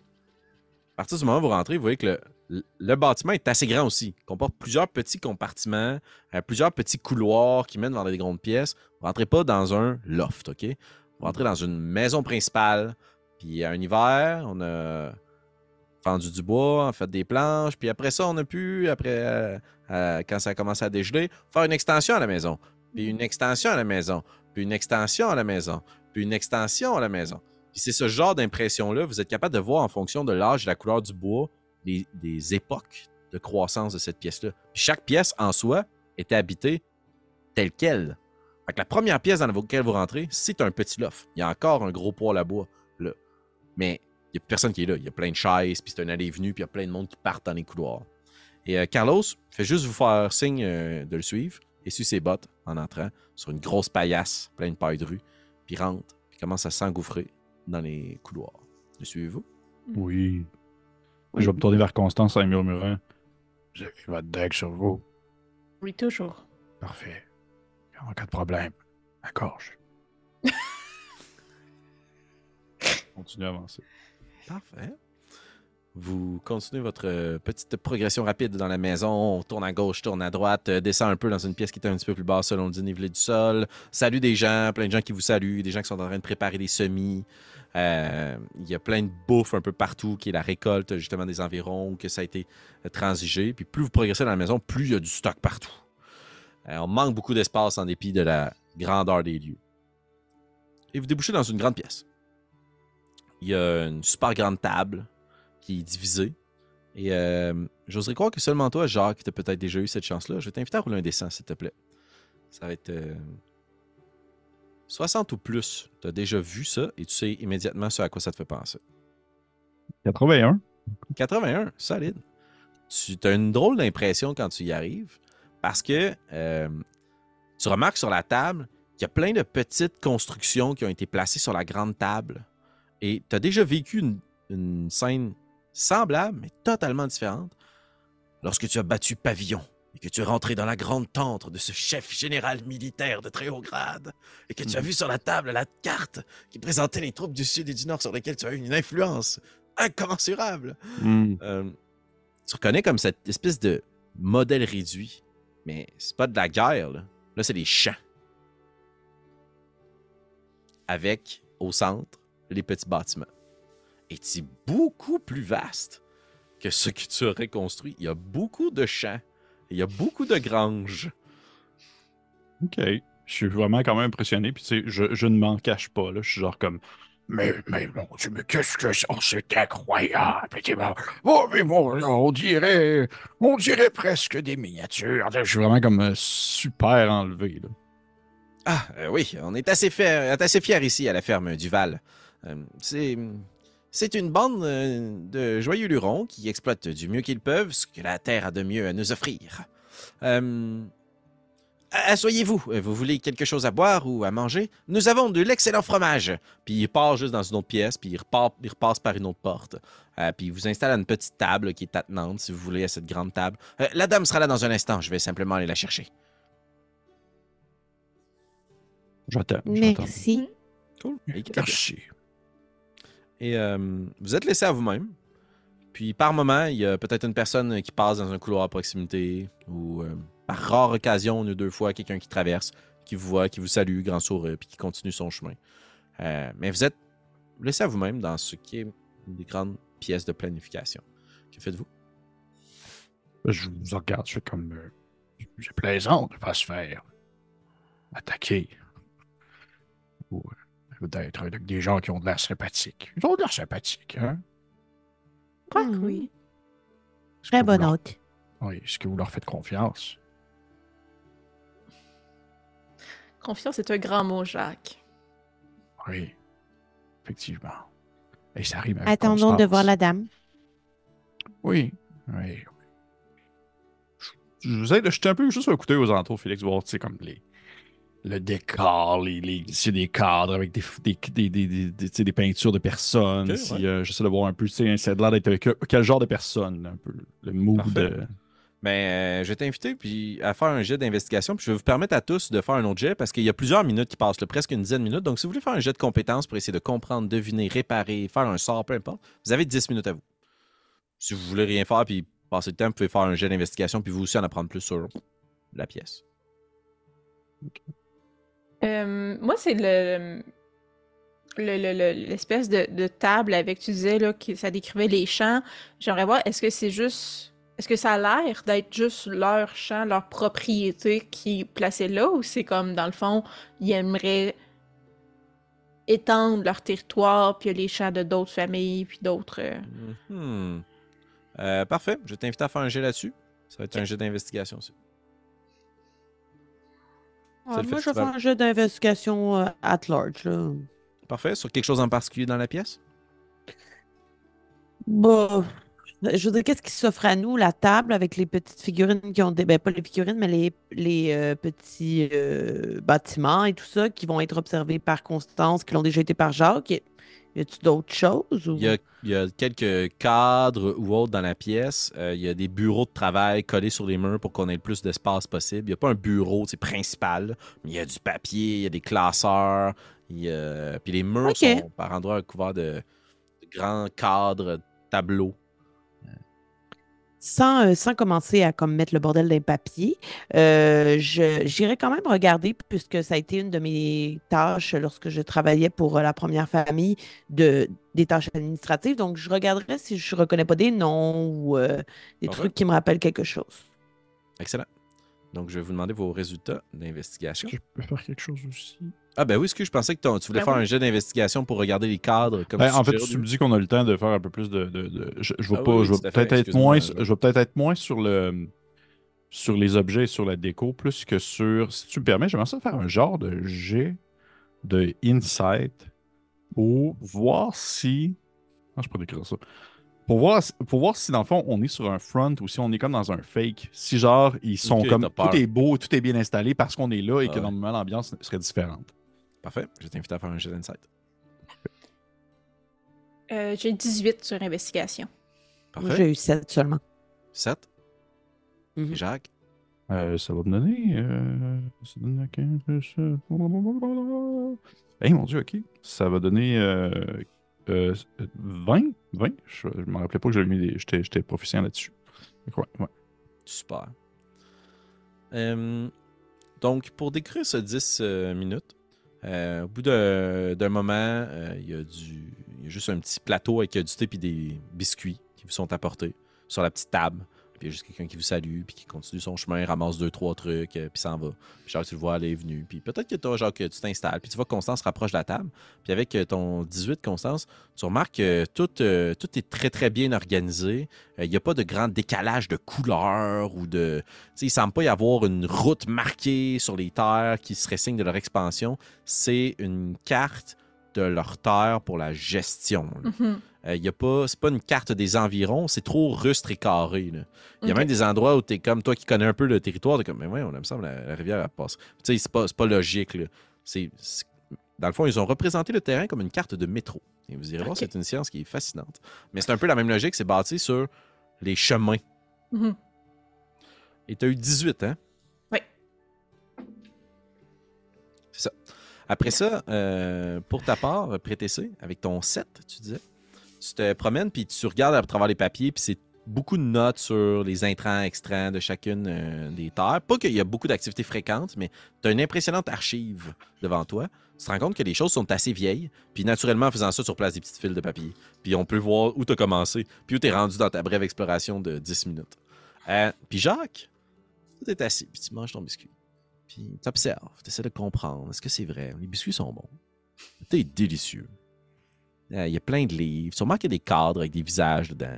à partir du moment où vous rentrez, vous voyez que le, bâtiment est assez grand aussi. Il comporte plusieurs petits compartiments, euh, plusieurs petits couloirs qui mènent vers des grandes pièces. Vous rentrez pas dans un loft, OK? Vous rentrez dans une maison principale, puis un hiver, on a fendu du bois, fait des planches, puis après ça, on a pu, après, euh, euh, quand ça a commencé à dégeler, faire une extension à la maison, puis une extension à la maison, puis une extension à la maison, puis une extension à la maison. Puis c'est ce genre d'impression-là, vous êtes capable de voir en fonction de l'âge et la couleur du bois, les, des époques de croissance de cette pièce-là. Puis chaque pièce en soi était habitée telle qu'elle. Fait que la première pièce dans laquelle vous rentrez, c'est un petit loft. Il y a encore un gros poêle à bois, là. Mais il n'y a personne qui est là. Il y a plein de chaises, puis c'est un allée venue, puis il y a plein de monde qui partent dans les couloirs. Et euh, Carlos fait juste vous faire signe euh, de le suivre, et suit ses bottes en entrant sur une grosse paillasse, pleine de paille de rue, puis rentre, puis commence à s'engouffrer dans les couloirs. Le suivez-vous? Oui. Je vais me tourner vers Constance en murmurant. Avez votre deck sur vous. Oui, toujours. Parfait. En cas de problème, la gorge. Continue à avancer. Parfait. Vous continuez votre euh, petite progression rapide dans la maison. On tourne à gauche, tourne à droite, euh, descend un peu dans une pièce qui est un petit peu plus basse selon le dénivelé du sol. Salue des gens, plein de gens qui vous saluent, des gens qui sont en train de préparer des semis. Euh, Il y a plein de bouffe un peu partout qui est la récolte justement des environs, que ça a été transigé. Puis plus vous progressez dans la maison, plus il y a du stock partout. On manque beaucoup d'espace en dépit de la grandeur des lieux. Et vous débouchez dans une grande pièce. Il y a une super grande table qui est divisée. Et euh, j'oserais croire que seulement toi, Jacques, tu as peut-être déjà eu cette chance-là. Je vais t'inviter à rouler un dessin, s'il te plaît. Ça va être euh, 60 ou plus. Tu as déjà vu ça et tu sais immédiatement ce à quoi ça te fait penser. 81. 81, solide. Tu as une drôle d'impression quand tu y arrives parce que euh, tu remarques sur la table qu'il y a plein de petites constructions qui ont été placées sur la grande table. Et tu as déjà vécu une, une scène semblable, mais totalement différente, lorsque tu as battu pavillon et que tu es rentré dans la grande tente de ce chef général militaire de très haut grade et que tu as vu sur la table la carte qui présentait les troupes du Sud et du Nord sur lesquelles tu as eu une influence incommensurable. Hmm. Euh, tu reconnais comme cette espèce de modèle réduit, mais c'est pas de la guerre, là. Là, c'est des champs. Avec, au centre, les petits bâtiments. Et c'est beaucoup plus vaste que ce que tu aurais construit. Il y a beaucoup de champs. Il y a beaucoup de granges. Ok. Je suis vraiment quand même impressionné. Puis, tu sais, je, je ne m'en cache pas. Là. Je suis genre comme. Mais, mais mon Dieu, mais qu'est-ce que c'est? Oh, c'est incroyable. Oh, mais bon, on dirait, on dirait presque des miniatures. Je suis vraiment comme euh, super enlevé. Là. Ah, euh, oui, on est assez fiers assez fiers ici à la ferme du Val. Euh, c'est. C'est une bande euh, de joyeux lurons qui exploitent du mieux qu'ils peuvent ce que la Terre a de mieux à nous offrir. Euh, Asseyez-vous. Vous voulez quelque chose à boire ou à manger? Nous avons de l'excellent fromage. Puis il part juste dans une autre pièce, puis il, repart, il repasse par une autre porte. Euh, puis il vous installe à une petite table qui est attenante, si vous voulez, à cette grande table. Euh, la dame sera là dans un instant. Je vais simplement aller la chercher. J'attends. j'attends. Merci. Cool. Merci. Et euh, vous êtes laissé à vous-même. Puis par moment, il y a peut-être une personne qui passe dans un couloir à proximité ou euh, par rare occasion, une ou deux fois, quelqu'un qui traverse, qui vous voit, qui vous salue, grand sourire, puis qui continue son chemin. Euh, mais vous êtes laissé à vous-même dans ce qui est une des grandes pièces de planification. Que faites-vous? Je vous regarde, je fais comme. J'ai plaisant de pas se faire attaquer. D'être avec des gens qui ont de l'air sympathique. Ils ont de l'air sympathique, hein? Quoi que Mhm. oui. Très bonne leur- hôte. Oui, est-ce que vous leur faites confiance? Confiance est un grand mot, Jacques. Oui, effectivement. Et ça arrive avec Attendons de voir la dame. Oui, oui. Je vous aide de jeter un peu juste un coup d'œil aux alentours, Félix, voir, tu sais, comme les. Le décor, les, les, c'est des cadres avec des, des, des, des, des- peintures de personnes. Si, ouais. euh, J'essaie de voir un peu, tu sais, ça a l'air d'être que- quel genre de personne, un peu, le mood Parfait. de... Ben, euh, je vais t'inviter puis, à faire un jet d'investigation. Puis je vais vous permettre à tous de faire un autre jet parce qu'il y a plusieurs minutes qui passent, là, presque une dizaine de minutes. Donc, si vous voulez faire un jet de compétences pour essayer de comprendre, deviner, réparer, faire un sort, peu importe, vous avez 10 minutes à vous. Si vous voulez rien faire puis passer le temps, vous pouvez faire un jet d'investigation puis vous aussi en apprendre plus sur la pièce. Euh, moi, c'est le. le- le- le- l'espèce de, de table avec, tu disais là, que ça décrivait les champs. J'aimerais voir, est-ce que c'est juste. Est-ce que ça a l'air d'être juste leur champ, leur propriété qui est placée là, ou c'est comme, dans le fond, ils aimeraient étendre leur territoire, puis il y a les champs de d'autres familles, puis d'autres. euh, Mhm. Euh, parfait. Je t'invite à faire un jet là-dessus. Ça va être un jet d'investigation aussi. Ouais, moi, je vais faire un jeu d'investigation euh, at large. Là. Parfait. Sur quelque chose en particulier dans la pièce? Bah, je veux dire, qu'est-ce qui s'offre à nous? La table avec les petites figurines qui ont des. Ben, pas les figurines, mais les, les euh, petits euh, bâtiments et tout ça qui vont être observés par Constance, qui l'ont déjà été par Jacques. Y a-tu d'autres choses? Ou... Il y, a, il y a quelques cadres ou autres dans la pièce. Euh, il y a des bureaux de travail collés sur les murs pour qu'on ait le plus d'espace possible. Il n'y a pas un bureau c'est principal, mais il y a du papier, il y a des classeurs. Il y a... Puis les murs sont par endroits couverts de, de grands cadres, tableaux. Sans, euh, sans commencer à comme mettre le bordel d'un papier, euh, je- j'irai quand même regarder, puisque ça a été une de mes tâches lorsque je travaillais pour euh, la première famille, de, des tâches administratives. Donc, je regarderai si je ne reconnais pas des noms ou euh, des Parfait. trucs qui me rappellent quelque chose. Excellent. Donc, je vais vous demander vos résultats d'investigation. je peux faire quelque chose aussi? Ah, ben oui, est-ce que je pensais que ton- tu voulais Ben faire oui. un jet d'investigation pour regarder les cadres comme Ben, en fait, tu me dis qu'on a le temps de faire un peu plus de. de- de- je, je vais Ah pas. oui, je vais peut-être être moins. je- vais peut-être être moins sur le sur les objets et sur la déco, plus que sur. Si tu me permets, j'aimerais ça faire un genre de jet de insight pour voir si. Ah, je peux décrire ça. Pour voir, si- pour voir si, dans le fond, on est sur un front ou si on est comme dans un fake. Si, genre, ils sont comme. Tout est beau, tout est bien installé parce qu'on est là et Ah que ouais. normalement, l'ambiance serait différente. Parfait. Je t'invite à faire un jet d'insight. euh, J'ai 18 sur investigation. Moi, Parfait. j'ai eu 7 seulement. 7. Mhm. Jacques? Euh, ça va me donner. Euh, ça donne 15, ça- Hey, mon Dieu, ok. Ça va donner euh, euh, 20. 20. Je ne me rappelais pas que j'avais mis des. J'étais j'étais proficient là-dessus. Ouais, ouais. Super. Euh, donc, pour décrire ce 10 euh, minutes, euh, au bout d'un moment, euh, il y, a du- y a juste un petit plateau avec du thé et des biscuits qui vous sont apportés sur la petite table. Puis il y a juste quelqu'un qui vous salue, puis qui continue son chemin, ramasse deux, trois trucs, euh, puis s'en va. Puis genre, tu le vois, elle est venue. Puis peut-être que toi, genre, que tu t'installes, puis tu vois Constance se rapproche de la table. Puis avec euh, ton 18, Constance, tu remarques que tout, euh, tout est très, très bien organisé. Il n'y a pas de grand décalage de couleurs ou de. Tu sais, il semble pas y avoir une route marquée sur les terres qui serait signe de leur expansion. C'est une carte de leur terre pour la gestion. Euh, il y a pas, c'est pas une carte des environs, c'est trop rustre et carré. Il y a même des endroits où tu es comme toi qui connais un peu le territoire, tu comme, mais ouais, on aime ça, la, la rivière elle passe. Tu sais, c'est pas, logique. là. C'est, c'est- Dans le fond, ils ont représenté le terrain comme une carte de métro. Et vous irez voir, Ok. c'est une science qui est fascinante. Mais c'est un peu la même logique, c'est bâti sur les chemins. Mhm. Et tu as eu 18, hein? Après ça, euh, pour ta part, PTC, avec ton 7, tu disais, tu te promènes puis tu regardes à travers les papiers puis c'est beaucoup de notes sur les intrants, extrants de chacune euh, des terres. Pas qu'il y a beaucoup d'activités fréquentes, mais tu as une impressionnante archive devant toi. Tu te rends compte que les choses sont assez vieilles, puis naturellement, en faisant ça, tu replaces des petites fils de papier. Puis on peut voir où tu as commencé, puis où tu es rendu dans ta brève exploration de 10 minutes. Euh, puis Jacques, tu es assis, puis tu manges ton biscuit. Puis tu observes, tu essaies de comprendre. Est-ce que c'est vrai? Les biscuits sont bons. T'es délicieux. Euh, Il y a plein de livres. Sûrement qu'il y a des cadres avec des visages dedans.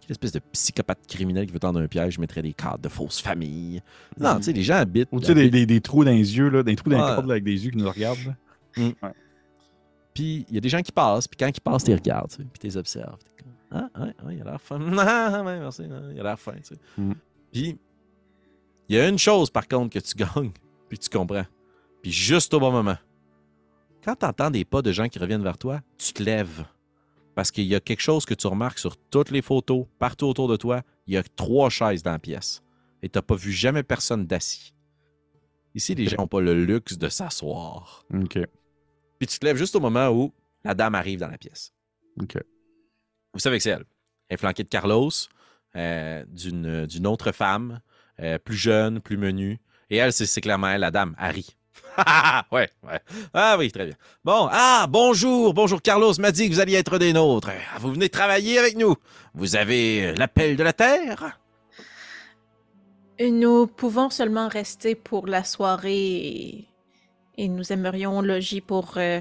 Quelle espèce de psychopathe criminel qui veut tendre un piège, je mettrais des cadres de fausses familles. Non, tu sais, les gens habitent. Ou tu sais, des, des- des trous dans les yeux, là, des trous dans les là, avec des yeux qui nous regardent. là. Puis il y a des gens qui passent, puis quand ils passent, tu les regardes, tu sais, puis tu les observes. T'es comme, ah, ouais, ouais, il a l'air fin. Ah, ouais, merci, ah, il a l'air fin, tu sais. Mm. Puis il y a une chose, par contre, que tu gagnes, puis tu comprends. Puis juste au bon moment. Quand tu entends des pas de gens qui reviennent vers toi, tu te lèves. Parce qu'il y a quelque chose que tu remarques sur toutes les photos, partout autour de toi. Il y a trois chaises dans la pièce. Et tu n'as pas vu jamais personne d'assis. Ici, les gens n'ont pas le luxe de s'asseoir. Ok. Puis tu te lèves juste au moment où la dame arrive dans la pièce. Ok. Vous savez que c'est elle. Elle est flanquée de Carlos, euh, d'une d'une autre femme, euh, plus jeune, plus menue. Et elle, c'est clairement elle, la dame, Harry. Ouais, ouais. Ah oui, très bien. Bon, ah, bonjour, bonjour Carlos m'a dit que vous alliez être des nôtres. Ah, Vous venez travailler avec nous. Vous avez euh, l'appel de la Terre? Nous pouvons seulement rester pour la soirée et, et nous aimerions loger pour, euh,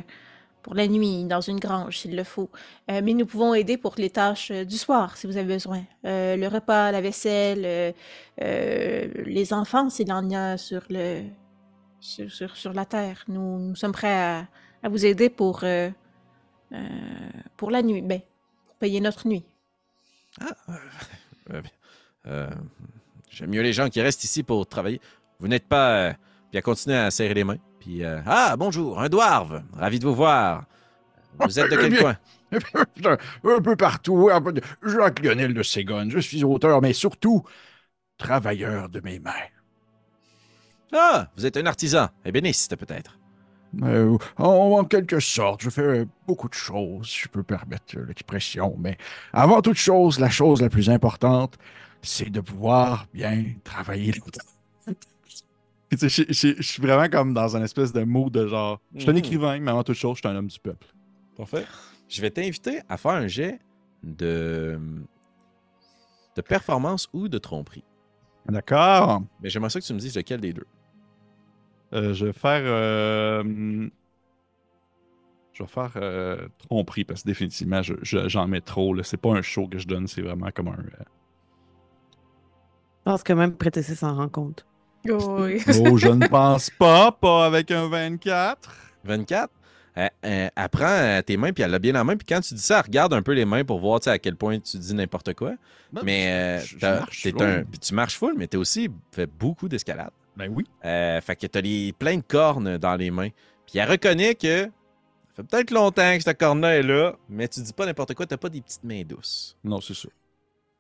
pour la nuit dans une grange s'il le faut. Euh, mais nous pouvons aider pour les tâches euh, du soir si vous avez besoin. Euh, le repas, la vaisselle, les enfants s'il en y a sur, le, sur, sur, sur la terre. Nous, nous sommes prêts à, vous aider pour, pour la nuit. Ben, pour payer notre nuit. Euh, J'aime mieux les gens qui restent ici pour travailler. Vous n'êtes pas... puis à continuer à serrer les mains. Puis, euh, ah, bonjour, un dwarve. Ravi de vous voir. Vous êtes de quel Bien. coin? un, peu partout. Jacques Lionel de Ségone. Je suis auteur, mais surtout travailleur de mes mains. Ah, vous êtes un artisan, ébéniste peut-être. Euh, en, en quelque sorte, je fais beaucoup de choses, je peux permettre l'expression, mais avant toute chose, la chose la plus importante, c'est de pouvoir bien travailler longtemps. Puis, tu sais, je- suis vraiment comme dans un espèce de mood de genre, je suis un Mhm. écrivain, mais avant toute chose, je suis un homme du peuple. Parfait. Je vais t'inviter à faire un jet de, de performance ou de tromperie. D'accord. Mais j'aimerais ça que tu me dises lequel des deux. Euh, je vais faire. euh, Je vais faire euh, tromperie parce que définitivement, je- je- j'en mets trop. C'est pas un show que je donne, c'est vraiment comme un. euh, Je pense que même Prétessé s'en rend compte. Oui. Oh, je ne pense pas, pas avec un 24. 24. Elle, elle- elle prend tes mains puis elle l'a bien en main. Puis quand tu dis ça, elle regarde un peu les mains pour voir tu sais, à quel point tu dis n'importe quoi. Mais euh, je- un, tu marches full, mais tu aussi fait beaucoup d'escalade. Ben oui. Euh, fait que t'as les, plein de cornes dans les mains. Puis elle reconnaît que ça fait peut-être longtemps que cette corne-là est là, mais tu dis pas n'importe quoi, t'as pas des petites mains douces. Non, c'est ça.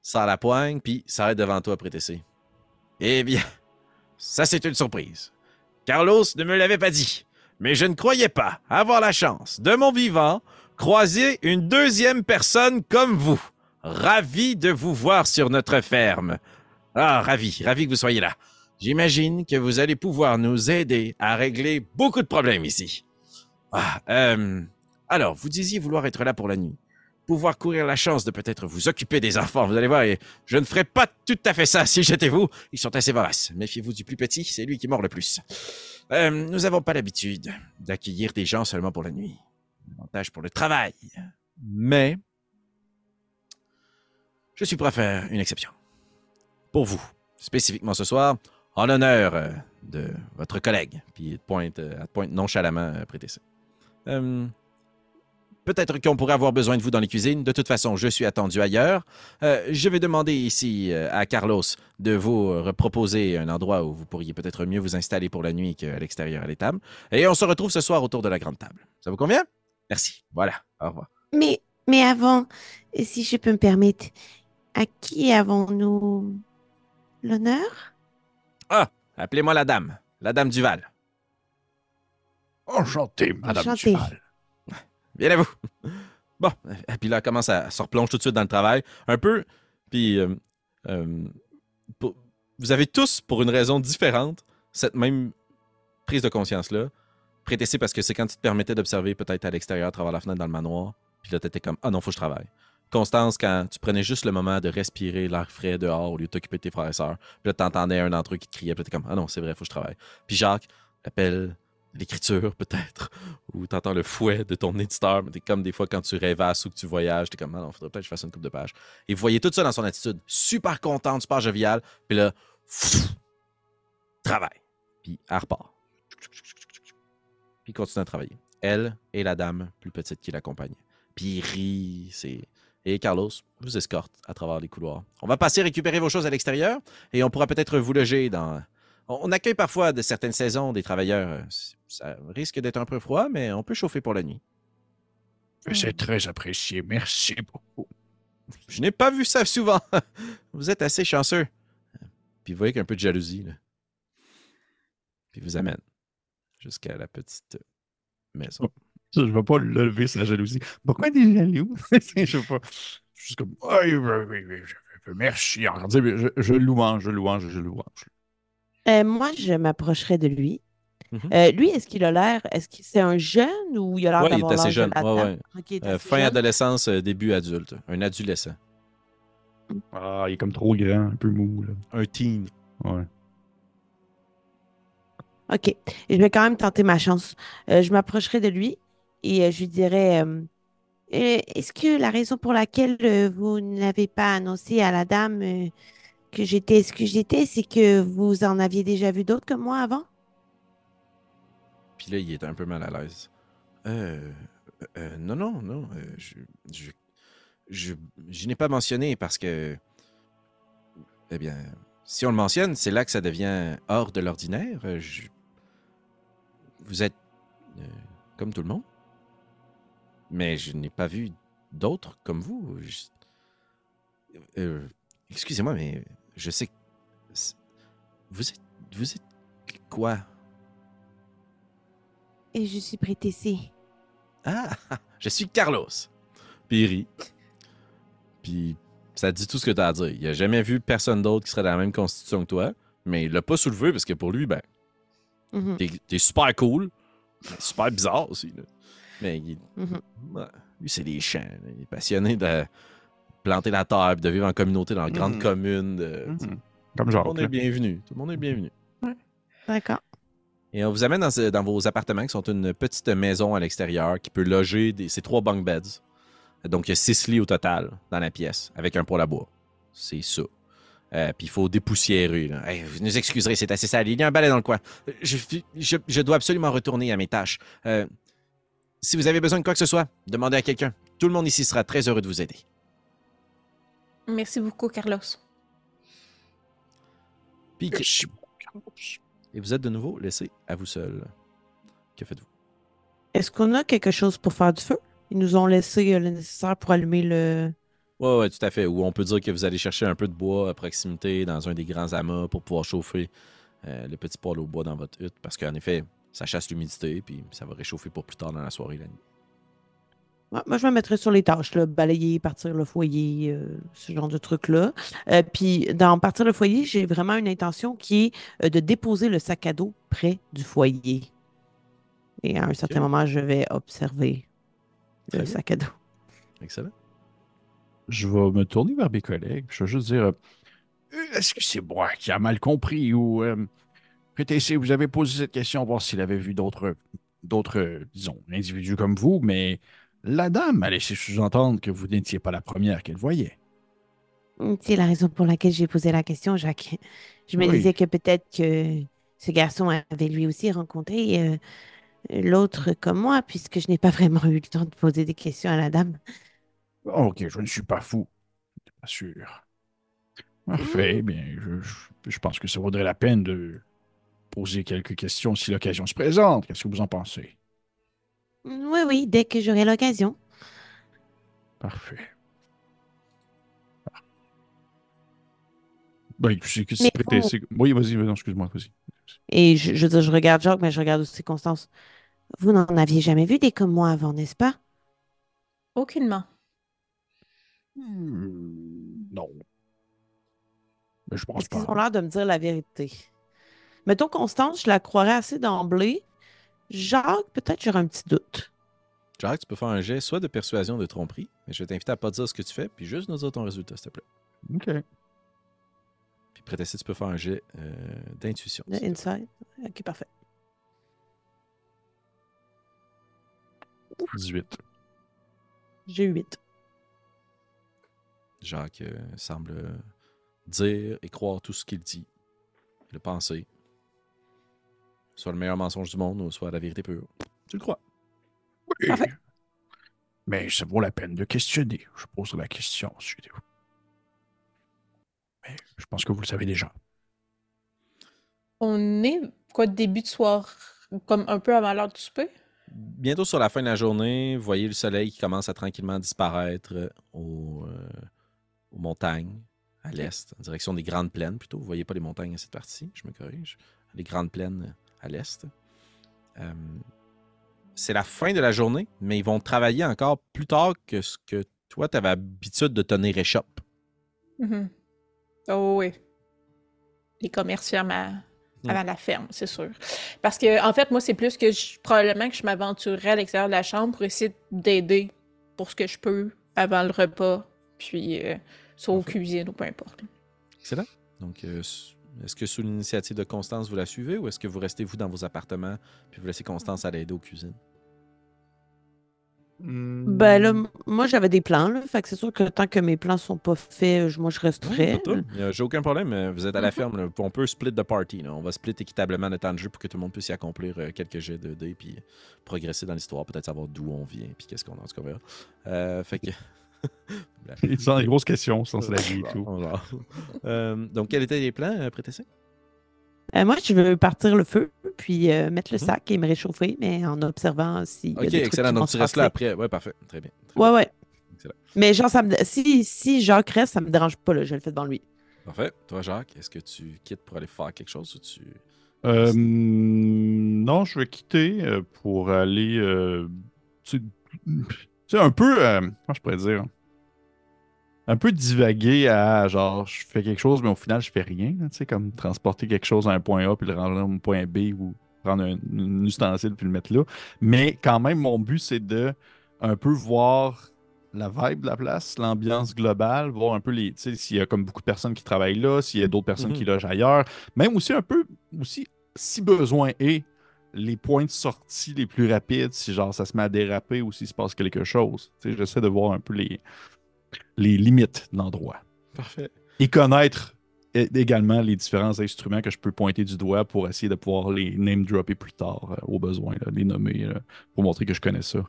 Sors la poigne, puis s'arrête devant toi, prétessé. Eh bien, ça c'est une surprise. Carlos ne me l'avait pas dit, mais je ne croyais pas avoir la chance, de mon vivant, croiser une deuxième personne comme vous. Ravi de vous voir sur notre ferme. Ah, ravi, ravi que vous soyez là. J'imagine que vous allez pouvoir nous aider à régler beaucoup de problèmes ici. Ah, euh, alors, vous disiez vouloir être là pour la nuit. Pouvoir courir la chance de peut-être vous occuper des enfants. Vous allez voir, je ne ferai pas tout à fait ça si j'étais vous. Ils sont assez voraces. Méfiez-vous du plus petit, c'est lui qui mord le plus. Euh, nous n'avons pas l'habitude d'accueillir des gens seulement pour la nuit. Avantage pour le travail. Mais je suis prêt à faire une exception. Pour vous, spécifiquement ce soir, en l'honneur euh, de votre collègue. Puis il te pointe, euh, pointe nonchalamment prêter ça. Peut-être qu'on pourrait avoir besoin de vous dans les cuisines. De toute façon, je suis attendu ailleurs. Euh, je vais demander ici euh, à Carlos de vous proposer un endroit où vous pourriez peut-être mieux vous installer pour la nuit qu'à l'extérieur à l'étable. Et on se retrouve ce soir autour de la grande table. Ça vous convient? Merci. Voilà. Au revoir. Mais, mais avant, si je peux me permettre, à qui avons-nous l'honneur? Appelez-moi la dame. La dame Duval. Enchanté, Madame. Duval. Bien à vous. Bon, et puis là, elle commence à se replonge tout de suite dans le travail. Un peu. Puis, euh, euh, vous avez tous, pour une raison différente, cette même prise de conscience-là. Prétessé parce que c'est quand tu te permettais d'observer peut-être à l'extérieur, à travers la fenêtre dans le manoir. Puis là, t'étais comme, ah non, faut que je travaille. Constance, quand tu prenais juste le moment de respirer l'air frais dehors au lieu de t'occuper de tes frères et sœurs. Puis là, t'entendais un d'entre eux qui te criait. Puis t'es comme, ah non, c'est vrai, faut que je travaille. Puis Jacques, l'appel, l'écriture peut-être, ou t'entends le fouet de ton éditeur, mais t'es comme des fois quand tu rêvasses ou que tu voyages, t'es comme, ah non, faudrait peut-être que je fasse une coupe de page. Et vous voyez tout ça dans son attitude, super contente, super joviale, puis là, pfff, travail. Puis elle repart. Puis continue à travailler. Elle et la dame plus petite qui l'accompagne. Puis il rit, c'est... Et Carlos vous escorte à travers les couloirs. On va passer récupérer vos choses à l'extérieur et on pourra peut-être vous loger dans... On accueille parfois de certaines saisons des travailleurs. euh, Ça risque d'être un peu froid, mais on peut chauffer pour la nuit. C'est très apprécié. Merci beaucoup. Je n'ai pas vu ça souvent. Vous êtes assez chanceux. Puis vous voyez qu'un peu de jalousie, là. Puis il vous amène jusqu'à la petite maison. Je ne vais pas lever sa jalousie. Pourquoi des jaloux? je sais pas. Je suis comme, oui, oui, oui, oui, je- merci. Je, je louange, je louange, je louange. Euh, moi, je m'approcherai de lui Mhm. Euh, lui, est-ce qu'il a l'air, est-ce que c'est un jeune ou il a l'air Ouais, il est d'avoir assez l'âge de jeune. la Ouais, ouais. Ok, il est Euh, assez fin jeune. adolescence, euh, début adulte. Un adolescent. Ah, il est comme trop grand, un peu mou. Là. Un teen. Ouais. OK. Et je vais quand même tenter ma chance. Euh, je m'approcherai de lui et euh, je lui dirai euh, Euh, Est-ce que la raison pour laquelle euh, vous n'avez pas annoncé à la dame euh, que j'étais ce que j'étais, c'est que vous en aviez déjà vu d'autres comme moi avant? Puis là, il est un peu mal à l'aise. Euh, euh, non, non, non. euh, je, je, je, je n'ai pas mentionné parce que. Eh bien, si on le mentionne, c'est là que ça devient hors de l'ordinaire. Euh, vous êtes euh, comme tout le monde. Mais je n'ai pas vu d'autres comme vous. Euh, Excusez-moi, mais je sais que. Vous êtes. Vous êtes quoi? Et je suis ici. Ah, je suis Carlos. Puis il rit. Puis ça dit tout ce que tu as à dire. Il a jamais vu personne d'autre qui serait dans la même constitution que toi, mais il l'a pas soulevé parce que pour lui, ben, Mhm, t'es super cool, super bizarre aussi. là. Mais il, mhm. ouais, lui, c'est des champs. là. Il est passionné de planter la terre, puis de vivre en communauté dans une grande Mhm. commune. de- Mhm. Comme Tout le genre. monde est bienvenu. Tout le monde est bienvenu. D'accord. Et on vous amène dans, vos appartements qui sont une petite maison à l'extérieur qui peut loger des, ces trois bunk beds. Donc, il y a six lits au total dans la pièce avec un poêle à bois. C'est ça. Euh, Puis il faut dépoussiérer. là. Hey, vous nous excuserez, c'est assez sale. Il y a un balai dans le coin. Je, je- je dois absolument retourner à mes tâches. Euh, si vous avez besoin de quoi que ce soit, demandez à quelqu'un. Tout le monde ici sera très heureux de vous aider. Merci beaucoup, Carlos. Merci et vous êtes de nouveau laissé à vous seul. Que faites-vous? Est-ce qu'on a quelque chose pour faire du feu? Ils nous ont laissé euh, le nécessaire pour allumer le. Ouais, ouais, tout à fait. Ou on peut dire que vous allez chercher un peu de bois à proximité dans un des grands amas pour pouvoir chauffer euh, le petit poêle au bois dans votre hutte. Parce qu'en effet, ça chasse l'humidité, puis ça va réchauffer pour plus tard dans la soirée, la nuit. Moi, je me mettrais sur les tâches, là, balayer, partir le foyer, euh, ce genre de trucs-là. Euh, puis, dans partir le foyer, j'ai vraiment une intention qui est euh, de déposer le sac à dos près du foyer. Et à un certain moment, je vais observer le sac à dos. Excellent. Je vais me tourner vers mes collègues. Je vais juste dire euh, Est-ce que c'est moi qui a mal compris ou PTC, vous avez posé cette question voir s'il avait vu d'autres, d'autres, disons, individus comme vous, mais la dame a laissé sous-entendre que vous n'étiez pas la première qu'elle voyait. Mm, C'est la raison pour laquelle j'ai posé la question, Jacques. Je me Oui. disais que peut-être que ce garçon avait lui aussi rencontré euh, l'autre comme moi, puisque je n'ai pas vraiment eu le temps de poser des questions à la dame. Ok, je ne suis pas fou. Pas sûr. Parfait, bien, je, je- je pense que ça vaudrait la peine de poser quelques questions si l'occasion se présente. Qu'est-ce que vous en pensez? Oui, oui, dès que j'aurai l'occasion. Parfait. Ben, c'est que Mais c'est prêté. vous- c'est- Oui, vas-y, vas-y, non, excuse-moi, vas-y. Et je, je veux dire, je regarde Jacques, mais je regarde aussi Constance. Vous n'en aviez jamais vu des comme moi avant, n'est-ce pas? Aucunement. Hmm, non. Mais je pense pas. ont l'air de me dire la vérité? Mettons Constance, je la croirais assez d'emblée. Jacques, peut-être j'aurais un petit doute. Jacques, tu peux faire un jet soit de persuasion de tromperie, mais je vais t'inviter à pas dire ce que tu fais, puis juste nous dire ton résultat, s'il te plaît. OK. Puis Prétesté, tu peux faire un jet euh, d'intuition. Inside. Ok, parfait. 18. J'ai 8. Jacques euh, semble euh, dire et croire tout ce qu'il dit, le penser. Soit le meilleur mensonge du monde, ou soit la vérité pure. Tu le crois? Oui. Parfait. Mais ça vaut la peine de questionner. Je pose la question. suivez-vous. Mais je pense que vous le savez déjà. On est, quoi, début de soir, comme un peu avant l'heure du souper? Bientôt sur la fin de la journée, vous voyez le soleil qui commence à tranquillement disparaître euh, au, euh, aux montagnes, à l'est, en direction des Grandes Plaines plutôt. Vous voyez pas les montagnes à cette partie, je me corrige. Les Grandes Plaines à l'est. Euh, c'est la fin de la journée, mais ils vont travailler encore plus tard que ce que toi, tu avais l'habitude de tenir échoppe. Mhm. Oh oui. Les commerçants, ma... Mm. avant la ferme, c'est sûr. Parce que, en fait, moi, c'est plus que je, probablement que je m'aventurerais à l'extérieur de la chambre pour essayer d'aider pour ce que je peux avant le repas, puis euh, soit aux cuisines ou peu importe. Excellent. Donc, euh, est-ce que sous l'initiative de Constance, vous la suivez ou est-ce que vous restez, vous, dans vos appartements puis vous laissez Constance aller aider aux cuisines? Ben là, moi, j'avais des plans, là. Fait que c'est sûr que tant que mes plans sont pas faits, je- moi, je resterai. Euh, J'ai aucun problème. euh, Vous êtes à la ferme. là. On peut split the party. là. On va split équitablement le temps de jeu pour que tout le monde puisse y accomplir euh, quelques jets de dés puis progresser dans l'histoire. Peut-être savoir d'où on vient puis qu'est-ce qu'on a. En tout cas. Euh, fait que. Ils sont des grosses questions, sans la vie et tout. Euh, donc, quels étaient les plans, euh, Prétessé? Euh, moi, je veux partir le feu, puis euh, mettre le Mhm. sac et me réchauffer, mais en observant y a Ok, trucs excellent. qui Donc, se tu restes là après. Ouais, parfait. Très bien. Très Ouais, ouais. Excellent. Mais genre, ça me... si, si Jacques reste, ça me dérange pas, là. Je le fais devant lui. Parfait. Toi, Jacques, est-ce que tu quittes pour aller faire quelque chose ou tu. Euh, non, je vais quitter pour aller. euh, tu sais, un peu. euh, comment je pourrais dire? Un peu divaguer à genre, je fais quelque chose, mais au final, je fais rien. Tu sais, comme transporter quelque chose à un point A puis le rendre à un point B ou prendre un, un ustensile puis le mettre là. Mais quand même, mon but, c'est de un peu voir la vibe de la place, l'ambiance globale, voir un peu les, tu sais, s'il y a comme beaucoup de personnes qui travaillent là, s'il y a d'autres personnes Mhm. qui logent ailleurs, même aussi un peu, aussi, si besoin est, les points de sortie les plus rapides, si genre ça se met à déraper ou s'il se passe quelque chose. J'essaie de voir un peu les, les limites de l'endroit. Parfait. Et connaître également les différents instruments que je peux pointer du doigt pour essayer de pouvoir les name dropper plus tard euh, au besoin, là, les nommer là, pour montrer que je connais ça.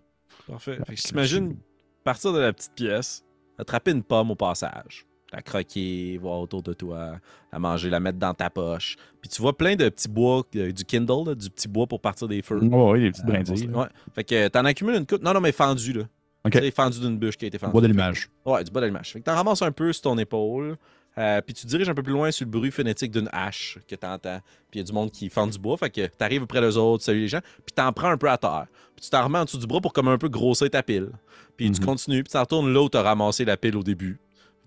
Parfait. Je j'imagine partir de la petite pièce, attraper une pomme au passage, la croquer, voir autour de toi, la manger, la mettre dans ta poche. Puis tu vois plein de petits bois, euh, du Kindle, là, du petit bois pour partir des feux. Ouais, ouais, les petites Euh, brindilles. ouais. Fait que t'en accumules une coupe. Non, non, mais fendu, là. Ok. Tu sais, fendu d'une bûche qui a été fendue. Bois d'allumage. Ouais, du bois d'allumage. Fait que t'en ramasses un peu sur ton épaule. euh, puis tu te diriges un peu plus loin sur le bruit phonétique d'une hache que t'entends. Puis il y a du monde qui fend du bois. Fait que t'arrives près d'eux autres, tu salues les gens. Puis t'en prends un peu à terre. Puis tu t'en remets en dessous du bras pour comme un peu grossir ta pile. Puis tu Mhm. continues. Puis tu retournes là où t'as ramassé la pile au début.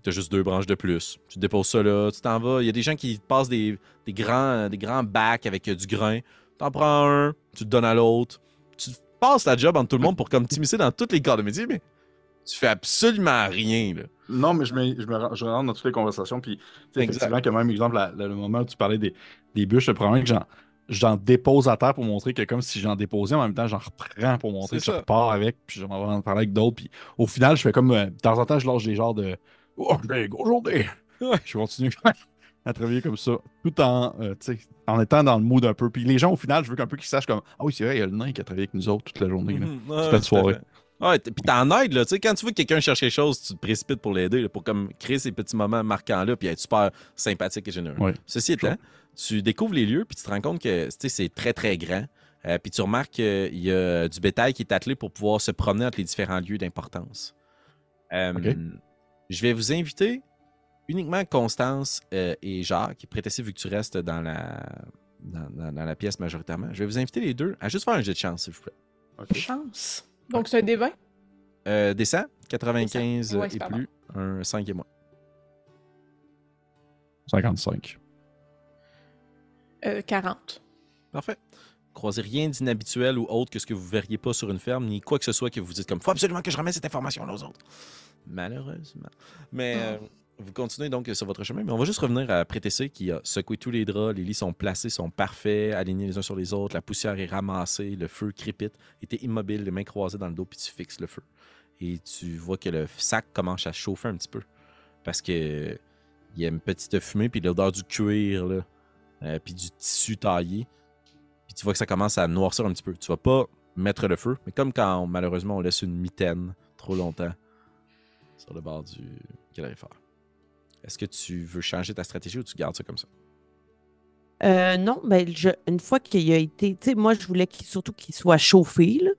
T'as juste deux branches de plus. Tu déposes ça là. Tu t'en vas. Il y a des gens qui passent des, des grands, des grands bacs avec euh, du grain. T'en prends un. Tu le donnes à l'autre. Tu passes la job entre tout le monde pour comme t'immiscer dans tous les corps de métier. Mais tu fais absolument rien, là. Non, mais je me, je me je rentre dans toutes les conversations. Puis, tu effectivement, que même exemple, la- la- le moment où tu parlais des, des bûches, le problème, que j'en, j'en dépose à terre pour montrer que, comme si j'en déposais, en même temps, j'en reprends pour montrer que je repars avec. Puis, je m'en vais en parler avec d'autres. Puis, au final, je fais comme. euh, de temps en temps, je lâche des genres de. Oh, j'ai gros journée. Ouais. Je continue à travailler comme ça, tout en, euh, en étant dans le mood un peu. Puis, les gens, au final, je veux qu'un peu qu'ils sachent comme Ah oui, c'est vrai, il y a le nain qui a travaillé avec nous autres toute la journée. là. Mhm. Toute Ouais, la tout à soirée. Ouais, puis t'en aides, là. Tu sais, quand tu vois que quelqu'un cherche quelque chose, tu te précipites pour l'aider, pour comme créer ces petits moments marquants-là, puis être super sympathique et généreux. Ouais. Ceci étant, tu découvres les lieux, puis tu te rends compte que c'est très, très grand. Euh, puis tu remarques qu'il y a du bétail qui est attelé pour pouvoir se promener entre les différents lieux d'importance. Euh. Je vais vous inviter uniquement Constance euh, et Jacques, prêtez vu que tu restes dans la, dans, dans- dans la pièce majoritairement. Je vais vous inviter les deux à juste faire un jet de chance, s'il vous plaît. Chance. Donc, c'est un D20? Euh, descend, 95 Ouais, et c'est pas plus, un 5 et moins. 55. Euh, 40. Parfait. Croisez rien d'inhabituel ou autre que ce que vous verriez pas sur une ferme, ni quoi que ce soit que vous dites comme faut absolument que je remette cette information aux autres. Malheureusement. Mais euh, vous continuez donc sur votre chemin, mais on va juste revenir à Prétessé qui a secoué tous les draps, les lits sont placés, sont parfaits, alignés les uns sur les autres, la poussière est ramassée, le feu crépite, t'es immobile, les mains croisées dans le dos, puis tu fixes le feu. Et tu vois que le sac commence à chauffer un petit peu. Parce que il y a une petite fumée, puis l'odeur du cuir, là, euh, puis du tissu taillé. Tu vois que ça commence à noircir un petit peu. Tu vas pas mettre le feu, mais comme quand malheureusement on laisse une mitaine trop longtemps sur le bord du calorifère. Est-ce que tu veux changer ta stratégie ou tu gardes ça comme ça? Euh, non, ben, je, une fois qu'il a été. Tu sais, moi, je voulais surtout qu'il soit chauffé, là,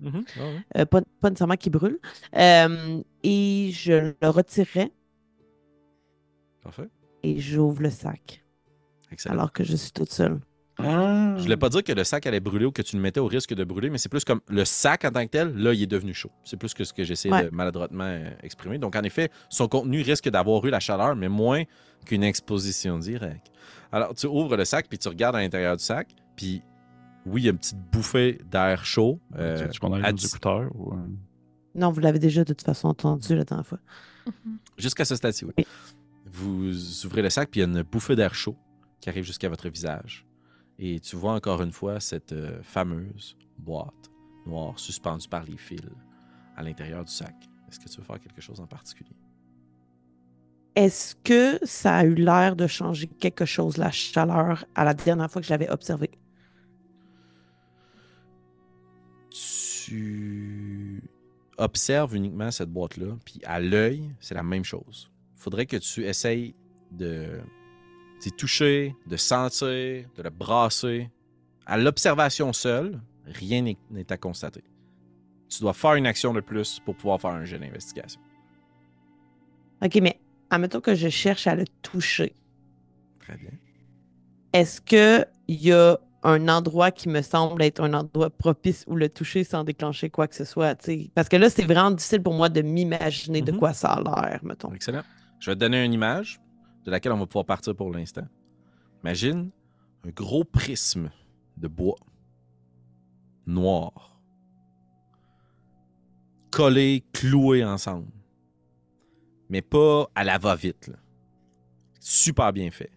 euh, pas, pas nécessairement qu'il brûle. Euh, et je le retirerai Parfait. et j'ouvre le sac Excellent. alors que je suis toute seule. Je voulais pas dire que le sac allait brûler ou que tu le mettais au risque de brûler, mais c'est plus comme le sac en tant que tel, là, il est devenu chaud. C'est plus que ce que j'essaie Ouais. de maladroitement euh, exprimer. Donc, en effet, son contenu risque d'avoir eu la chaleur, mais moins qu'une exposition directe. Alors, tu ouvres le sac, puis tu regardes à l'intérieur du sac, puis oui, il y a une petite bouffée d'air chaud. euh, Tu qu'on à écouteurs ou, euh, Non, vous l'avez déjà de toute façon entendu la dernière fois. Jusqu'à ce stade-ci, oui. Oui. Vous ouvrez le sac, puis il y a une bouffée d'air chaud qui arrive jusqu'à votre visage. Et tu vois encore une fois cette euh, fameuse boîte noire suspendue par les fils à l'intérieur du sac. Est-ce que tu veux faire quelque chose en particulier? Est-ce que ça a eu l'air de changer quelque chose, la chaleur, à la dernière fois que je l'avais observé? Tu observes uniquement cette boîte-là, puis à l'œil, c'est la même chose. Il faudrait que tu essayes de t'y toucher, de sentir, de le brasser. À l'observation seule, rien n'est- à constater. Tu dois faire une action de plus pour pouvoir faire un jeu d'investigation. OK, mais admettons que je cherche à le toucher. Très bien. Est-ce qu'il y a un endroit qui me semble être un endroit propice où le toucher sans déclencher quoi que ce soit? Parce que là, c'est vraiment difficile pour moi de m'imaginer de Mhm. quoi ça a l'air, mettons. Excellent. Je vais te donner une image de laquelle on va pouvoir partir pour l'instant. Imagine un gros prisme de bois noir, collé, cloué ensemble, mais pas à la va-vite. Super bien fait.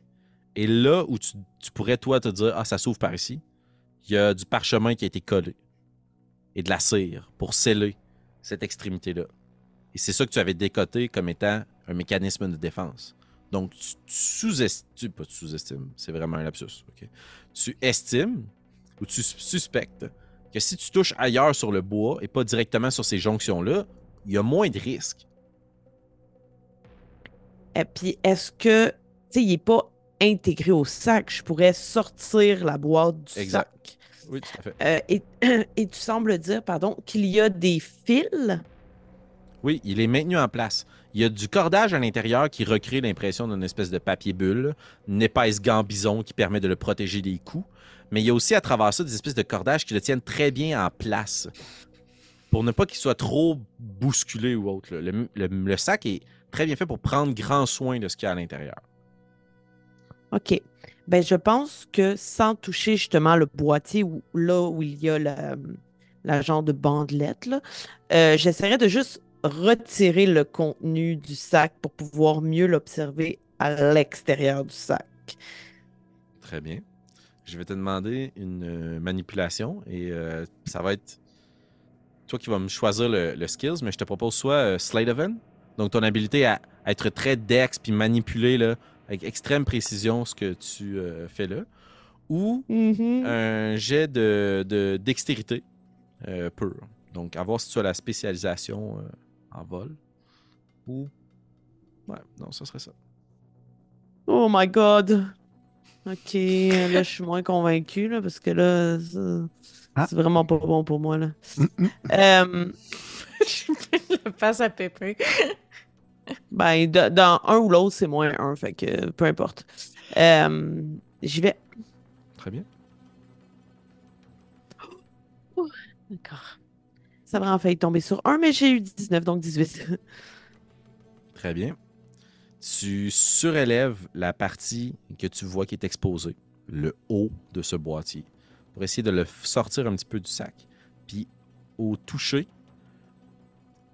Et là où tu, tu pourrais, toi, te dire Ah, ça s'ouvre par ici, il y a du parchemin qui a été collé et de la cire pour sceller cette extrémité-là. Et c'est ça que tu avais décoté comme étant un mécanisme de défense. Donc, tu, sous-estimes, pas tu sous-estimes, c'est vraiment un lapsus, ok? Tu estimes ou tu sus- suspectes que si tu touches ailleurs sur le bois et pas directement sur ces jonctions-là, il y a moins de risques. Et puis, est-ce que, tu sais, il n'est pas intégré au sac? Je pourrais sortir la boîte du Exact. sac? Oui, tout à fait. Euh, et, et tu sembles dire, pardon, qu'il y a des fils? Oui, il est maintenu en place. Il y a du cordage à l'intérieur qui recrée l'impression d'une espèce de papier bulle, une épaisse gambison qui permet de le protéger des coups. Mais il y a aussi à travers ça des espèces de cordages qui le tiennent très bien en place pour ne pas qu'il soit trop bousculé ou autre. Le, sac est très bien fait pour prendre grand soin de ce qu'il y a à l'intérieur. OK. Ben, je pense que sans toucher justement le boîtier là où il y a la, genre de bandelette, euh, j'essaierais de juste retirer le contenu du sac pour pouvoir mieux l'observer à l'extérieur du sac. Très bien. Je vais te demander une euh, manipulation et euh, ça va être toi qui vas me choisir le, le skills, mais je te propose soit euh, Slate Hand, donc ton habilité à, à être très dex puis manipuler là, avec extrême précision ce que tu euh, fais là, ou Mhm. un jet de, de dextérité pur. Donc, à voir si tu as la spécialisation en vol. Ou. Ouais, non, ça serait ça. Oh my god! Ok, là, je suis moins convaincu, là, parce que là, Ah. c'est vraiment pas bon pour moi, là. Euh, Le passe à Pépé. ben, de- dans un ou l'autre, c'est moins un, fait que peu importe. Euh, J'y vais. Très bien. D'accord. Ça va en fait tomber sur un, mais j'ai eu 19, donc 18. Très bien. Tu surélèves la partie que tu vois qui est exposée, le haut de ce boîtier, pour essayer de le sortir un petit peu du sac. Puis, au toucher,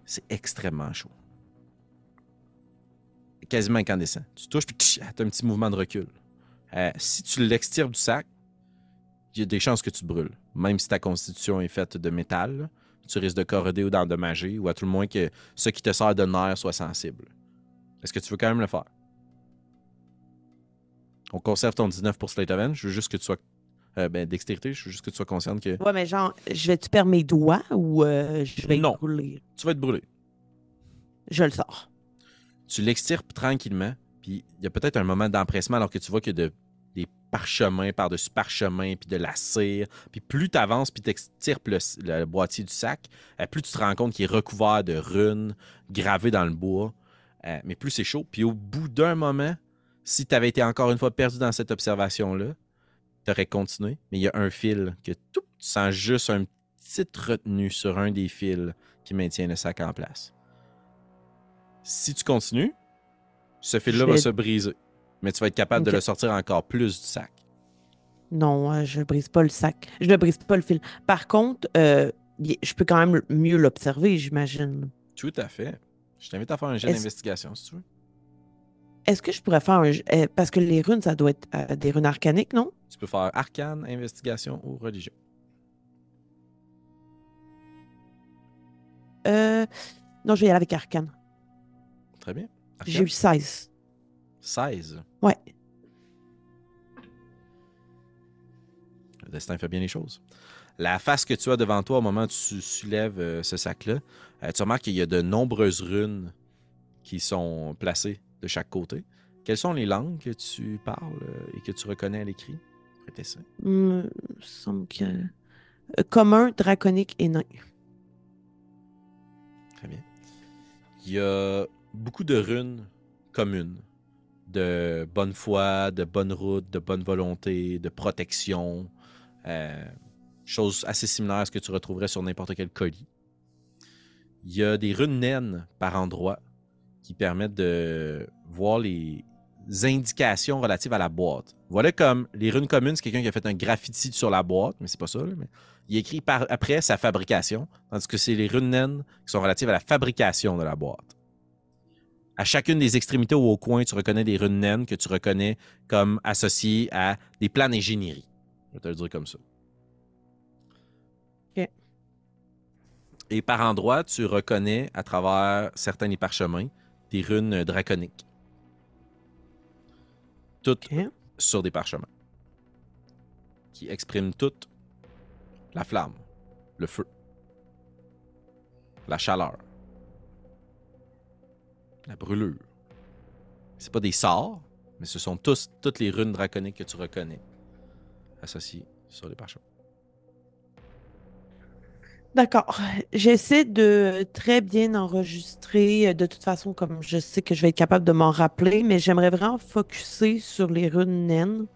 c'est extrêmement chaud. Quasiment incandescent. Tu touches, puis tu as un petit mouvement de recul. Euh, si tu l'extires du sac, il y a des chances que tu brûles. Même si ta constitution est faite de métal, tu risques de corroder ou d'endommager, ou à tout le moins que ce qui te sert de nerf soit sensible. Est-ce que tu veux quand même le faire? On conserve ton 19 pour Slate Hand. Je veux juste que tu sois. euh, ben, dextérité, je veux juste que tu sois consciente que Ouais, mais genre, je vais-tu perdre mes doigts ou euh, je vais Non. rouler? tu vas être brûlé. Je le sors. Tu l'extirpes tranquillement, puis il y a peut-être un moment d'empressement alors que tu vois a de- des parchemins par-dessus parchemins, puis de la cire. Puis plus tu avances, puis tu extirpes le, le boîtier du sac, euh, plus tu te rends compte qu'il est recouvert de runes gravées dans le bois. Euh, mais plus c'est chaud. Puis au bout d'un moment, si tu avais été encore une fois perdu dans cette observation-là, tu aurais continué. Mais il y a un fil que tout, tu sens juste un petite retenue sur un des fils qui maintient le sac en place. Si tu continues, ce fil-là va se briser. Mais tu vas être capable de le sortir encore plus du sac. Non, euh, je brise pas le sac. Je ne brise pas le fil. Par contre, euh, je peux quand même mieux l'observer, j'imagine. Tout à fait. Je t'invite à faire un jet d'investigation, si tu veux. Est-ce que je pourrais faire un. euh, parce que les runes, ça doit être euh, des runes arcaniques, non? Tu peux faire arcane, investigation ou religion. Euh, non, je vais y aller avec arcane. Très bien. J'ai eu 16. 16. Ouais. Le destin fait bien les choses. La face que tu as devant toi au moment où tu soulèves euh, ce sac-là, euh, tu remarques qu'il y a de nombreuses runes qui sont placées de chaque côté. Quelles sont les langues que tu parles euh, et que tu reconnais à l'écrit? Prêtez ça. Il me semble que. commun, draconique et nain. Très bien. Il y a beaucoup de runes communes, de bonne foi, de bonne route, de bonne volonté, de protection, euh, choses assez similaires à ce que tu retrouverais sur n'importe quel colis. Il y a des runes naines par endroit qui permettent de voir les indications relatives à la boîte. Voilà comme les runes communes, c'est quelqu'un qui a fait un graffiti sur la boîte, mais c'est pas ça. il écrit après sa fabrication, tandis que c'est les runes naines qui sont relatives à la fabrication de la boîte. À chacune des extrémités ou au coin, tu reconnais des runes naines que tu reconnais comme associées à des plans d'ingénierie. Je vais te le dire comme ça. Et par endroits, tu reconnais à travers certains des parchemins des runes draconiques. Toutes sur des parchemins. Qui expriment toutes la flamme, le feu, la chaleur, la brûlure. C'est pas des sorts, mais ce sont tous toutes les runes draconiques que tu reconnais associées sur les parchemins. D'accord. J'essaie de très bien enregistrer. euh, De toute façon, comme je sais que je vais être capable de m'en rappeler, mais j'aimerais vraiment focuser sur les runes naines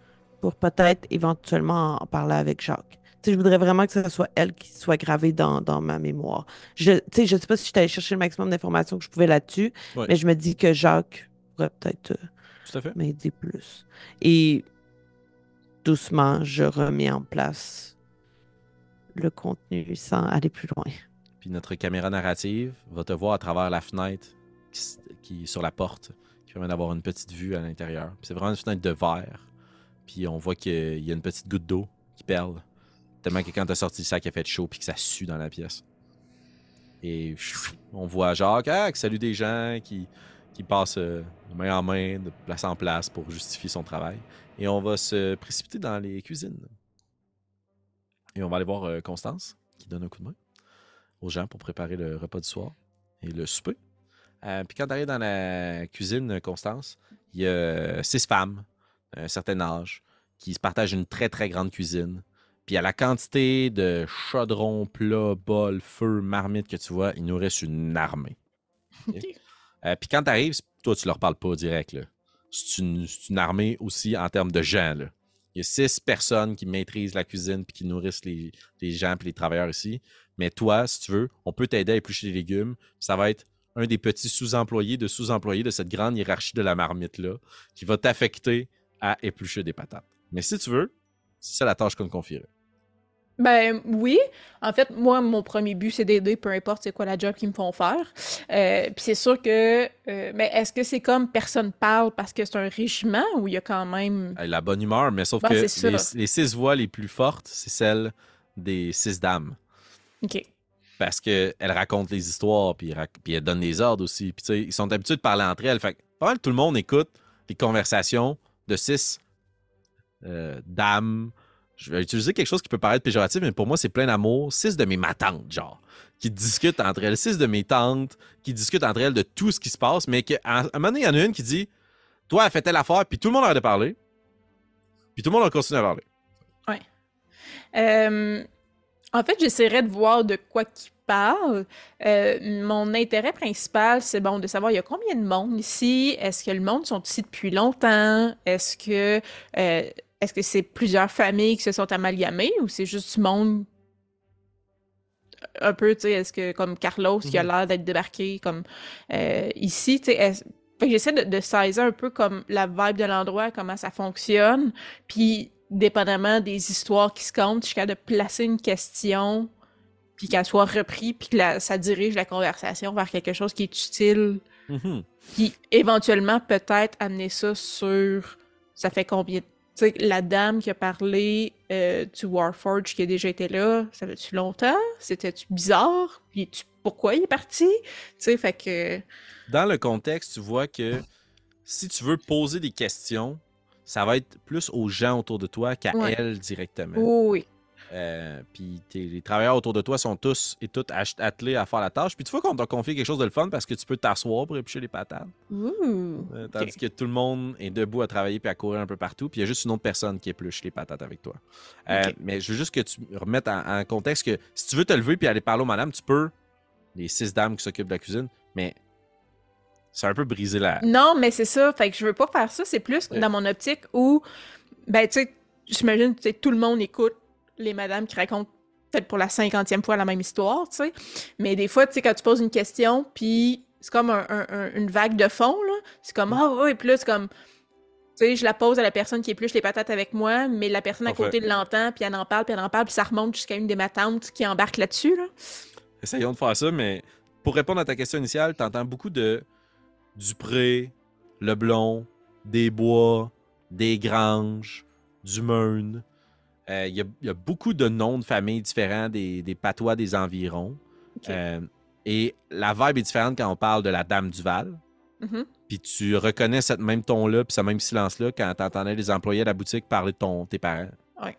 pour peut-être éventuellement en parler avec Jacques. Je voudrais vraiment que ce soit elle qui soit gravée dans, dans ma mémoire. Je ne je sais pas si je allée chercher le maximum d'informations que je pouvais là-dessus, Ouais. mais je me dis que Jacques pourrait peut-être euh, m'aider plus. Et doucement, je remets en place le contenu sans aller plus loin. Puis notre caméra narrative va te voir à travers la fenêtre qui, qui est sur la porte, qui permet d'avoir une petite vue à l'intérieur. C'est vraiment une fenêtre de verre. Puis on voit qu'il y a une petite goutte d'eau qui perle. Tellement que quand t'as sorti le sac, il a fait chaud puis que ça sue dans la pièce. Et on voit Jacques ah, qui salue des gens, qui, qui passent euh, de main en main, de place en place pour justifier son travail. Et on va se précipiter dans les cuisines. Et on va aller voir euh, Constance, qui donne un coup de main aux gens pour préparer le repas du soir et le souper. Euh, puis quand tu dans la cuisine, Constance, il y a euh, six femmes d'un certain âge qui se partagent une très très grande cuisine. Puis à la quantité de chaudrons, plats, bols, feux, marmites que tu vois, il nous reste une armée. Ok? Euh, puis quand tu arrives, toi, tu leur parles pas direct. C'est une, armée aussi en termes de gens. là. Il y a six personnes qui maîtrisent la cuisine puis qui nourrissent les, les gens puis les travailleurs ici. Mais toi, si tu veux, on peut t'aider à éplucher les légumes. Ça va être un des petits sous-employés de sous-employés de cette grande hiérarchie de la marmite-là qui va t'affecter à éplucher des patates. Mais si tu veux, c'est ça la tâche qu'on te confierait. Ben oui. En fait, moi, mon premier but, c'est d'aider, peu importe c'est quoi la job qu'ils me font faire. Euh, Puis c'est sûr que... euh, mais est-ce que c'est comme personne parle parce que c'est un régiment ou il y a quand même... La bonne humeur, mais sauf Ben, que les, les six voix les plus fortes, c'est celles des six dames. OK. Parce qu'elles racontent les histoires, puis, rac- elles donnent des ordres aussi. Puis tu sais, ils sont habitués de parler entre elles. Fait que pas mal tout le monde écoute les conversations de six euh, dames. Je vais utiliser quelque chose qui peut paraître péjoratif, mais pour moi, c'est plein d'amour. Six de mes matantes, genre, qui discutent entre elles. Six de mes tantes qui discutent entre elles de tout ce qui se passe, mais qu'à un moment donné, il y en a une qui dit Toi, elle fait telle affaire, puis tout le monde arrête de parler. Puis tout le monde a continué à parler. Euh, en fait, j'essaierais de voir de quoi qu'ils parlent. Euh, mon intérêt principal, c'est bon de savoir il y a combien de monde ici? Est-ce que le monde sont ici depuis longtemps? Est-ce que euh, est-ce que c'est plusieurs familles qui se sont amalgamées ou c'est juste du monde? Un peu, tu sais, est-ce que comme Carlos qui a Mhm. l'air d'être débarqué comme euh, ici, tu sais, est-ce- Fait que j'essaie de, de saisir un peu comme la vibe de l'endroit, comment ça fonctionne. Puis, dépendamment des histoires qui se comptent, capable de placer une question, puis qu'elle soit reprise, puis que la- ça dirige la conversation vers quelque chose qui est utile. Mhm. Puis, éventuellement, peut-être amener ça sur. Ça fait combien. Tu sais, la dame qui a parlé euh, du Warforge qui a déjà été là, ça fait-tu longtemps? C'était-tu bizarre? Puis, tu- pourquoi il est parti? Tu sais, fait que. Dans le contexte, tu vois que si tu veux poser des questions, ça va être plus aux gens autour de toi qu'à Ouais. elle directement. Oui. Euh, puis les travailleurs autour de toi sont tous et toutes attelés à faire la tâche. Puis tu vois qu'on t'a confié quelque chose de le fun parce que tu peux t'asseoir pour éplucher les patates. Ouh. Euh, tandis que tout le monde est debout à travailler puis à courir un peu partout. Puis il y a juste une autre personne qui épluche les patates avec toi. Euh. Mais je veux juste que tu remettes en, en contexte que si tu veux te lever puis aller parler aux madame, tu peux. Les six dames qui s'occupent de la cuisine. Mais c'est un peu brisé la. Non, mais c'est ça. Fait que je veux pas faire ça. C'est plus Ouais. dans mon optique où, ben, tu sais, j'imagine que tout le monde écoute les madames qui racontent peut-être pour la cinquantième fois la même histoire, tu sais. Mais des fois, tu sais, quand tu poses une question, puis c'est comme un- un- un- une vague de fond, là. C'est comme, ah ouais, puis là, c'est comme. Tu sais, je la pose à la personne qui épluche les patates avec moi, mais la personne à côté l'entend, puis elle en parle, puis elle en parle, puis ça remonte jusqu'à une des ma tantes qui embarque là-dessus, là. Essayons de faire ça, mais pour répondre à ta question initiale, tu entends beaucoup de Dupré, Leblon, Desbois, Desgranges, Dumeune. Euh, Il y, a, il y a beaucoup de noms de familles différents des, des patois des environs. Euh, et la vibe est différente quand on parle de la Dame Duval. Mhm. Puis tu reconnais cette même ton-là, puis ce même silence-là quand tu entendais les employés de la boutique parler de ton, tes parents. Ouais.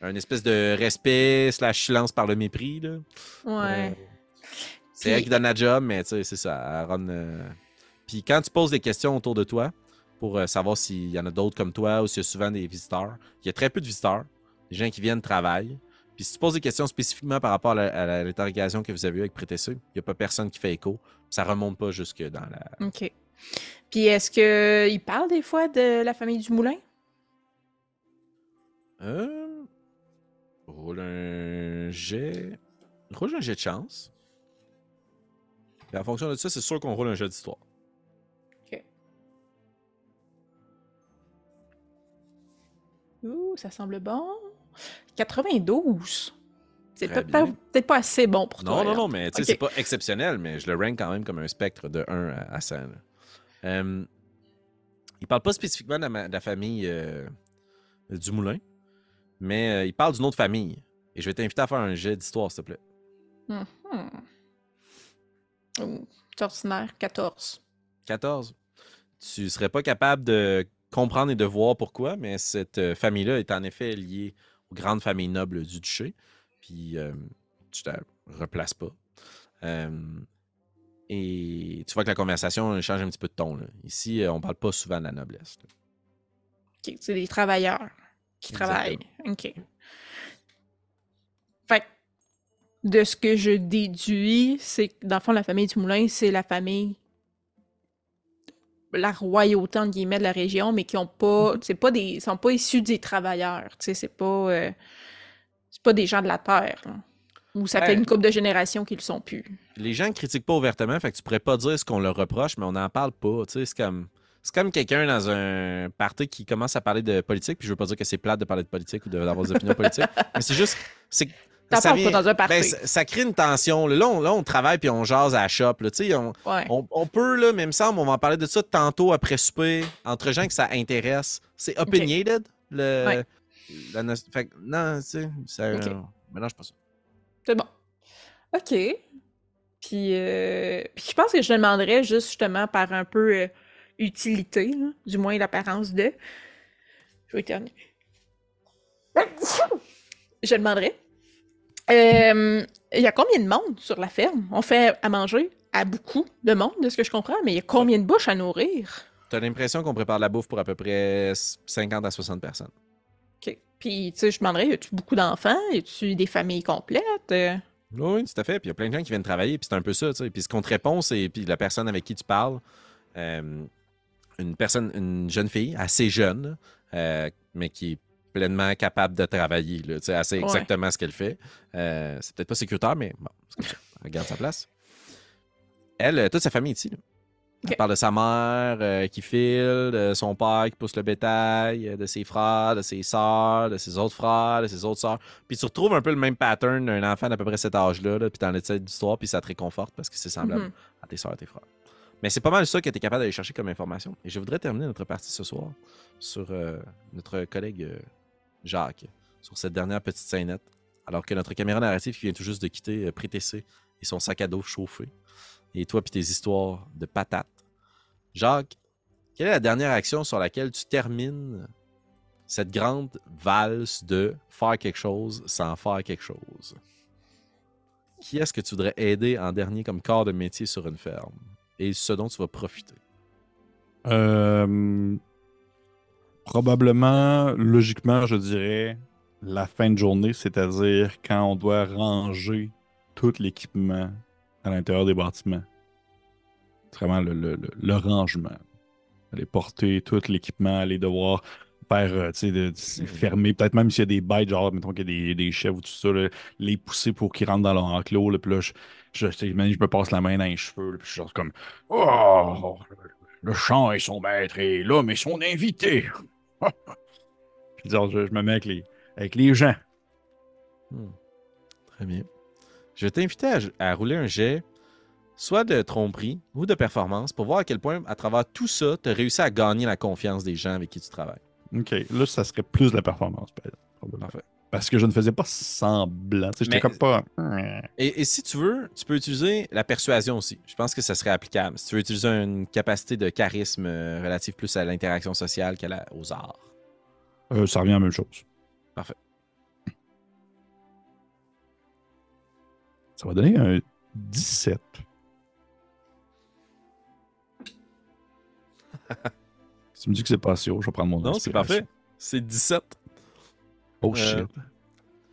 Un espèce de respect slash silence par le mépris. Là. Ouais. Euh, c'est elle qui donne la job, mais tu sais, c'est ça. elle run, euh. Puis quand tu poses des questions autour de toi pour euh, savoir s'il y en a d'autres comme toi ou s'il y a souvent des visiteurs, il y a très peu de visiteurs. Gens qui viennent travailler. Puis si tu poses des questions spécifiquement par rapport à l'interrogation que vous avez eue avec Prétesseux, il n'y a pas personne qui fait écho. Ça remonte pas jusque dans la. OK. Puis est-ce qu'il parle des fois de la famille du moulin? Euh... Roule un jet. Roule un jet de chance. Puis en fonction de ça, c'est sûr qu'on roule un jet d'histoire. Ouh, ça semble bon. 92. C'est peut-être pas, assez bon pour Non, toi. non, là. non, mais tu sais, c'est pas exceptionnel, mais je le rank quand même comme un spectre de 1 à, à 100. là. Euh, il parle pas spécifiquement de la, ma- de la famille euh, du moulin, mais euh, il parle d'une autre famille. Et je vais t'inviter à faire un jet d'histoire, s'il te plaît. Mhm. Ouh, c'est ordinaire, 14. 14. Tu serais pas capable de comprendre et de voir pourquoi, mais cette euh, famille-là est en effet liée aux grandes familles nobles du duché. Puis euh, tu te replaces pas. Euh, et tu vois que la conversation change un petit peu de ton. là. Ici, euh, on parle pas souvent de la noblesse. là. OK, c'est des travailleurs qui travaillent. OK. Fait que, de ce que je déduis, c'est que dans le fond, la famille du moulin, c'est la famille la royauté entre guillemets de la région, mais qui ont pas, c'est pas des, sont pas issus des travailleurs, tu sais, c'est pas, euh, c'est pas des gens de la terre, là. Ou ça fait une couple de générations qu'ils le sont plus. Les gens ne critiquent pas ouvertement, fait que tu pourrais pas dire ce qu'on leur reproche, mais on n'en parle pas. tu sais, C'est comme, c'est comme quelqu'un dans un party qui commence à parler de politique, puis je veux pas dire que c'est plate de parler de politique ou de- d'avoir des opinions politiques, mais c'est juste. c'est T'en ça parles vient- pas dans un party. ben, ça, ça crée une tension. là. On, là, on travaille puis on jase à la shop. Là. Tu sais, On, Ouais. on, on peut, là, mais il me semble, on va en parler de ça tantôt après souper, entre gens que ça intéresse. C'est opinionated. Le, Ouais. la no- fait que, non, tu sais, ça euh, mélange pas ça. C'est bon. OK. Puis, euh, puis je pense que je demanderais juste justement par un peu euh, utilité, là, du moins l'apparence de. Je vais éternuer. Je demanderais. Euh, Il y a combien de monde sur la ferme? On fait à manger à beaucoup de monde, de ce que je comprends, mais il y a combien de bouches à nourrir? T'as l'impression qu'on prépare la bouffe pour à peu près 50 à 60 personnes. OK. Puis, tu sais, je demanderais, y a-tu beaucoup d'enfants? Y a-tu des familles complètes? Euh, Oui, tout à fait. Puis il y a plein de gens qui viennent travailler, puis c'est un peu ça, tu sais. Puis ce qu'on te répond, c'est puis la personne avec qui tu parles, euh, une personne, une jeune fille, assez jeune, euh, mais qui est pleinement capable de travailler, là, tu sais, elle sait Ouais. exactement ce qu'elle fait. Euh, c'est peut-être pas sécuritaire, mais bon, c'est comme ça. Elle garde sa place. Elle, euh, toute sa famille est ici, là. Elle parle de sa mère euh, qui file, de son père qui pousse le bétail, de ses frères, de ses sœurs, de ses autres frères, de ses autres sœurs. Puis tu retrouves un peu le même pattern d'un enfant d'à peu près cet âge-là, là, puis dans cette histoire, puis ça te réconforte parce que c'est semblable Mhm. à tes sœurs et tes frères. Mais c'est pas mal ça que tu es capable d'aller chercher comme information. Et je voudrais terminer notre partie ce soir sur euh, notre collègue euh, Jacques, sur cette dernière petite scénette, alors que notre caméra narrative qui vient tout juste de quitter euh, Prétessé et son sac à dos chauffé, et toi puis tes histoires de patates. Jacques, quelle est la dernière action sur laquelle tu termines cette grande valse de faire quelque chose sans faire quelque chose? Qui est-ce que tu voudrais aider en dernier comme corps de métier sur une ferme? Et ce dont tu vas profiter? Euh, probablement, logiquement, je dirais la fin de journée, c'est-à-dire quand on doit ranger tout l'équipement à l'intérieur des bâtiments. C'est vraiment le, le- le- le rangement. Aller porter tout l'équipement, aller devoir faire, euh, tu sais, de- de- fermer, peut-être même s'il y a des bêtes, genre, mettons qu'il y a des, des chèvres ou tout ça, là, les pousser pour qu'ils rentrent dans leur enclos, là, puis là, je, je, je me passe la main dans les cheveux, là, puis je suis genre comme, Oh, le champ est son maître et l'homme est son invité. Puis genre, je, je me mets avec les, avec les gens. Hmm. Très bien. Je vais t'inviter à, à rouler un jet, soit de tromperie ou de performance, pour voir à quel point, à travers tout ça, tu as réussi à gagner la confiance des gens avec qui tu travailles. OK. Là, ça serait plus de la performance, peut-être, probablement. Parfait. Parce que je ne faisais pas semblant. Tu sais, J'étais comme pas. Et, et si tu veux, tu peux utiliser la persuasion aussi. Je pense que ça serait applicable. Si tu veux utiliser une capacité de charisme euh, relative plus à l'interaction sociale qu'à aux arts. Euh, ça revient à la même chose. Parfait. Ça va donner un 17. si tu me dis que c'est pas assez haut, je vais prendre mon Non, c'est parfait. C'est 17. Oh Euh,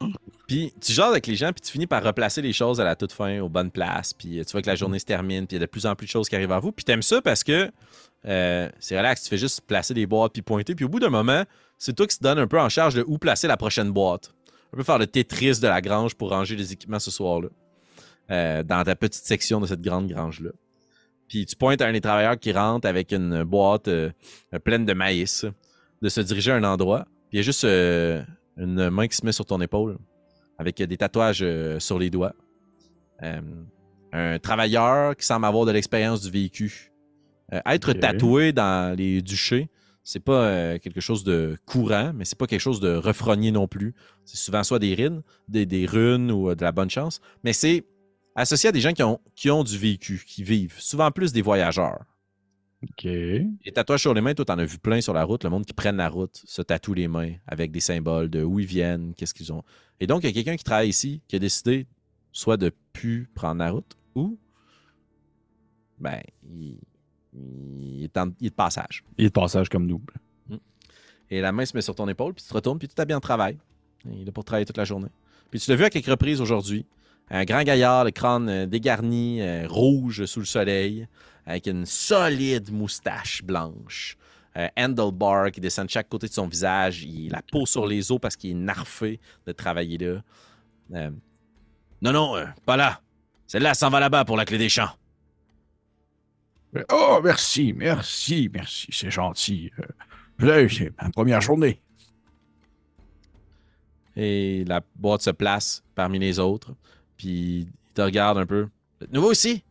shit. Puis tu jases avec les gens, puis tu finis par replacer les choses à la toute fin, aux bonnes places. Puis euh, tu vois que la journée se termine, puis il y a de plus en plus de choses qui arrivent à vous. Puis t'aimes ça parce que euh, c'est relax, tu fais juste placer des boîtes puis pointer. Puis au bout d'un moment, c'est toi qui te donne un peu en charge de où placer la prochaine boîte. Un peu faire le Tetris de la grange pour ranger les équipements ce soir-là. euh, dans ta petite section de cette grande grange-là. Puis tu pointes à un des travailleurs qui rentre avec une boîte euh, pleine de maïs, de se diriger à un endroit. Puis il y a juste une main qui se met sur ton épaule avec des tatouages euh, sur les doigts. Euh, un travailleur qui semble avoir de l'expérience du véhicule. Euh, être tatoué dans les duchés, c'est pas euh, quelque chose de courant, mais c'est pas quelque chose de refrogné non plus. C'est souvent soit des runes, des, des runes ou euh, de la bonne chance, mais c'est associé à des gens qui ont, qui ont du véhicule, qui vivent, souvent plus des voyageurs. OK. Les tatouages sur les mains, toi, t'en as vu plein sur la route. Le monde qui prennent la route se tatoue les mains avec des symboles de où ils viennent, qu'est-ce qu'ils ont. Et donc, il y a quelqu'un qui travaille ici qui a décidé soit de plus prendre la route ou, ben, il, il est, en- il est de passage. Il est de passage comme nous. Et la main se met sur ton épaule, puis tu te retournes, puis tu t'habilles en travail. Il est pour travailler toute la journée. Puis tu l'as vu à quelques reprises aujourd'hui. Un grand gaillard, le crâne euh, dégarni, euh, rouge sous le soleil, avec une solide moustache blanche. Euh, handlebar qui descend de chaque côté de son visage. Il a la peau sur les os parce qu'il est narfé de travailler là. Euh, non, non, euh, pas là. Celle-là s'en va là-bas pour la clé des champs. Oh, merci, merci, merci, c'est gentil. C'est ma première journée. Et la boîte se place parmi les autres. Puis il te regarde un peu. Nouveau ici?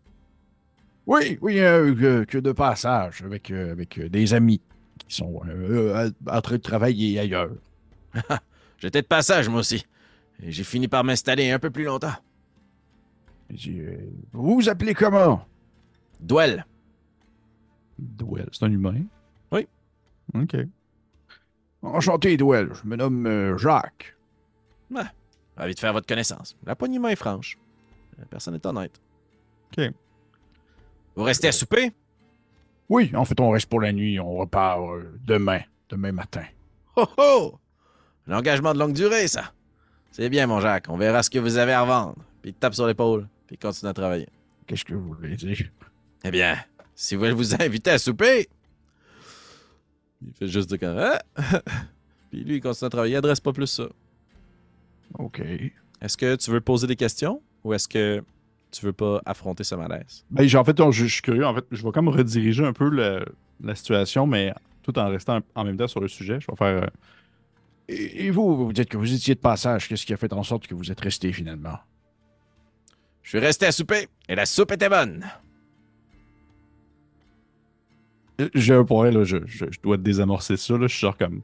Oui, oui, euh, que, que de passage avec, euh, avec euh, des amis qui sont euh, en train de travailler ailleurs. J'étais de passage, moi aussi. Et j'ai fini par m'installer un peu plus longtemps. Vous vous appelez comment? Duel. Duel. C'est un humain? Oui. OK. Enchanté, Douel. Je me nomme euh, Jacques. Ravi de faire votre connaissance. La poignée main est franche. La personne est honnête. OK. Vous restez à souper? Oui, en fait, on reste pour la nuit. On repart euh, demain, demain matin. Oh oh! Un engagement de longue durée, ça. C'est bien, mon Jacques. On verra ce que vous avez à revendre. Puis tape sur l'épaule. Puis il continue à travailler. Qu'est-ce que vous voulez dire? Eh bien, si vous voulez vous inviter à souper, il fait juste de quand. Ah! Puis lui, il continue à travailler. Il adresse pas plus ça. OK. Est-ce que tu veux poser des questions ou est-ce que tu veux pas affronter ce malaise? Ben, j'ai- en fait, je, je suis curieux. En fait, je vais comme rediriger un peu le- la situation, mais tout en restant en même temps sur le sujet. Je vais faire. euh, Et, et vous, vous dites que vous étiez de passage. Qu'est-ce qui a fait en sorte que vous êtes resté finalement? Je suis resté à souper et la soupe était bonne. euh, J'ai un point, là. Je, je- je dois désamorcer ça, là. Je suis genre comme.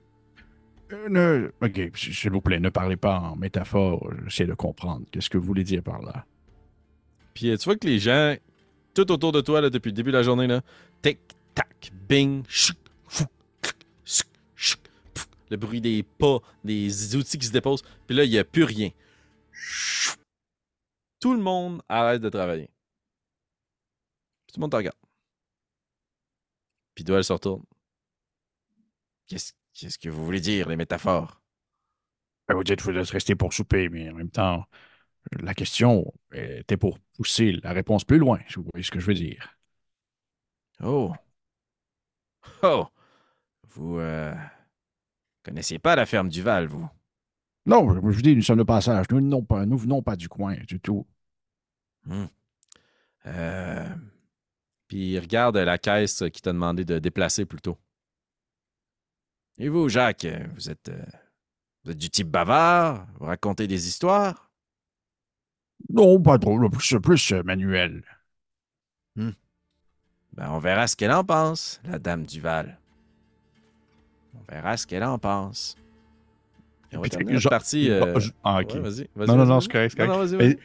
Euh, ne- ok, s'il vous plaît, ne parlez pas en métaphore. J'essaie de comprendre. Qu'est-ce que vous voulez dire par là? Puis euh, tu vois que les gens, tout autour de toi, là, depuis le début de la journée, là, tic, tac, bing, chouk, fou, le bruit des pas, des outils qui se déposent. Puis là, il n'y a plus rien. Tout le monde arrête de travailler. Tout le monde te regarde. Puis Doyle se retourne. Qu'est-ce que vous voulez dire, les métaphores? Ben, vous dites vous êtes resté pour souper, mais en même temps, la question était pour pousser la réponse plus loin, si vous voyez ce que je veux dire. Oh. Oh. Vous, euh, connaissiez pas la ferme Duval, vous? Non, je vous dis, nous sommes de passage. Nous venons pas, nous venons pas du coin du tout. Hmm. Euh, Puis regarde la caisse qui t'a demandé de déplacer plus tôt. Et vous, Jacques, vous êtes, euh, vous êtes du type bavard? Vous racontez des histoires? Non, pas trop. là, Plus, plus euh, manuel. Ben, on verra ce qu'elle en pense, la dame Duval. On verra ce qu'elle en pense. Et on va terminer genre- partie. Euh, ah, ok. ouais, vas-y, vas-y, Non, non, non, c'est correct, Tu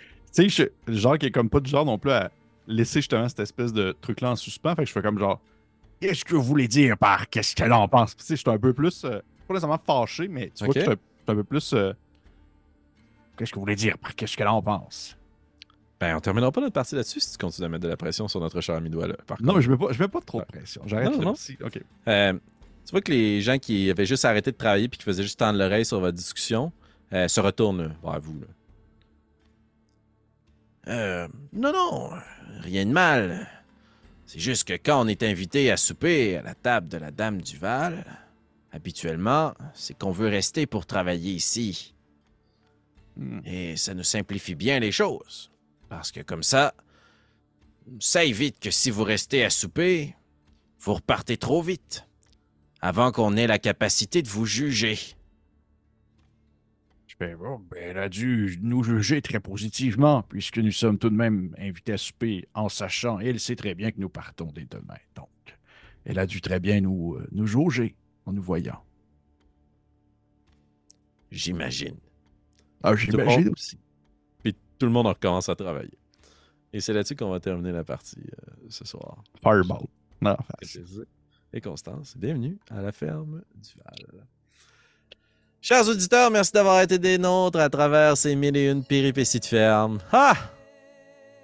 sais, je- genre qui est comme pas du genre non plus à laisser justement cette espèce de truc-là en suspens. Fait que je fais comme genre, Qu'est-ce que vous voulez dire par qu'est-ce qu'elle en pense? tu sais, je suis un peu plus, euh, pas nécessairement fâché, mais tu vois que je suis un, je suis un peu plus. euh, Qu'est-ce que vous voulez dire? Par qu'est-ce qu'elle en pense? Ben, on terminera pas notre partie là-dessus si tu continues à mettre de la pression sur notre cher ami par Non, mais je mets pas, je mets pas trop de pression. J'arrête Non, là. non. Si, ok. Euh, tu vois que les gens qui avaient juste arrêté de travailler puis qui faisaient juste tendre l'oreille sur votre discussion euh, se retournent euh, vers vous. là. Euh, non, non, rien de mal. C'est juste que quand on est invité à souper à la table de la Dame Duval, habituellement, c'est qu'on veut rester pour travailler ici. Hmm. Et ça nous simplifie bien les choses. Parce que comme ça, ça évite que si vous restez à souper, vous repartez trop vite. Avant qu'on ait la capacité de vous juger. Je fais, bon, ben, elle a dû nous juger très positivement, puisque nous sommes tout de même invités à souper en sachant, et elle sait très bien que nous partons dès demain. Donc, elle a dû très bien nous, euh, nous jauger en nous voyant. J'imagine. Ah, j'imagine aussi. Puis tout le monde recommence à travailler. Et c'est là-dessus qu'on va terminer la partie euh, ce soir. Fireball. Non, Et face. plaisir. Et Constance, bienvenue à la ferme du Val. Chers auditeurs, merci d'avoir été des nôtres à travers ces mille et une péripéties de ferme. Ah!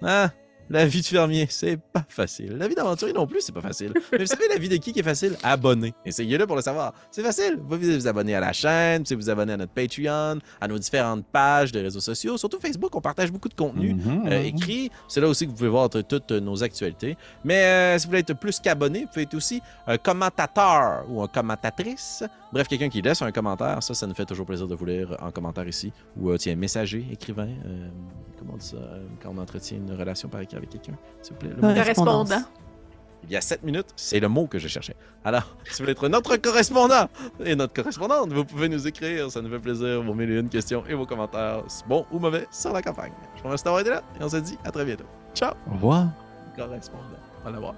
Hein? La vie de fermier, c'est pas facile. La vie d'aventurier non plus, c'est pas facile. Mais vous savez, la vie de qui qui est facile? Abonner. Essayez-le pour le savoir. C'est facile. Vous pouvez vous abonner à la chaîne, vous pouvez vous abonner à notre Patreon, à nos différentes pages de réseaux sociaux. Surtout Facebook, on partage beaucoup de contenu Mhm, euh, mhm. écrit. C'est là aussi que vous pouvez voir toutes nos actualités. Mais euh, si vous voulez être plus qu'abonné, vous pouvez être aussi un commentateur ou une commentatrice. Bref, quelqu'un qui laisse un commentaire. Ça, ça nous fait toujours plaisir de vous lire en commentaire ici. Ou, euh, tiens, messager, écrivain. euh, comment on dit ça quand on entretient une relation par écrit avec quelqu'un, s'il vous plaît. le. Correspondant. Il y a 7 minutes, c'est le mot que je cherchais. Alors, si vous voulez être notre correspondant et notre correspondante, vous pouvez nous écrire. Ça nous fait plaisir. Vos mille et une questions et vos commentaires, bons ou mauvais, sur la campagne. Je vous remercie d'avoir été là et on se dit à très bientôt. Ciao! Au revoir. correspondant. On va la voir.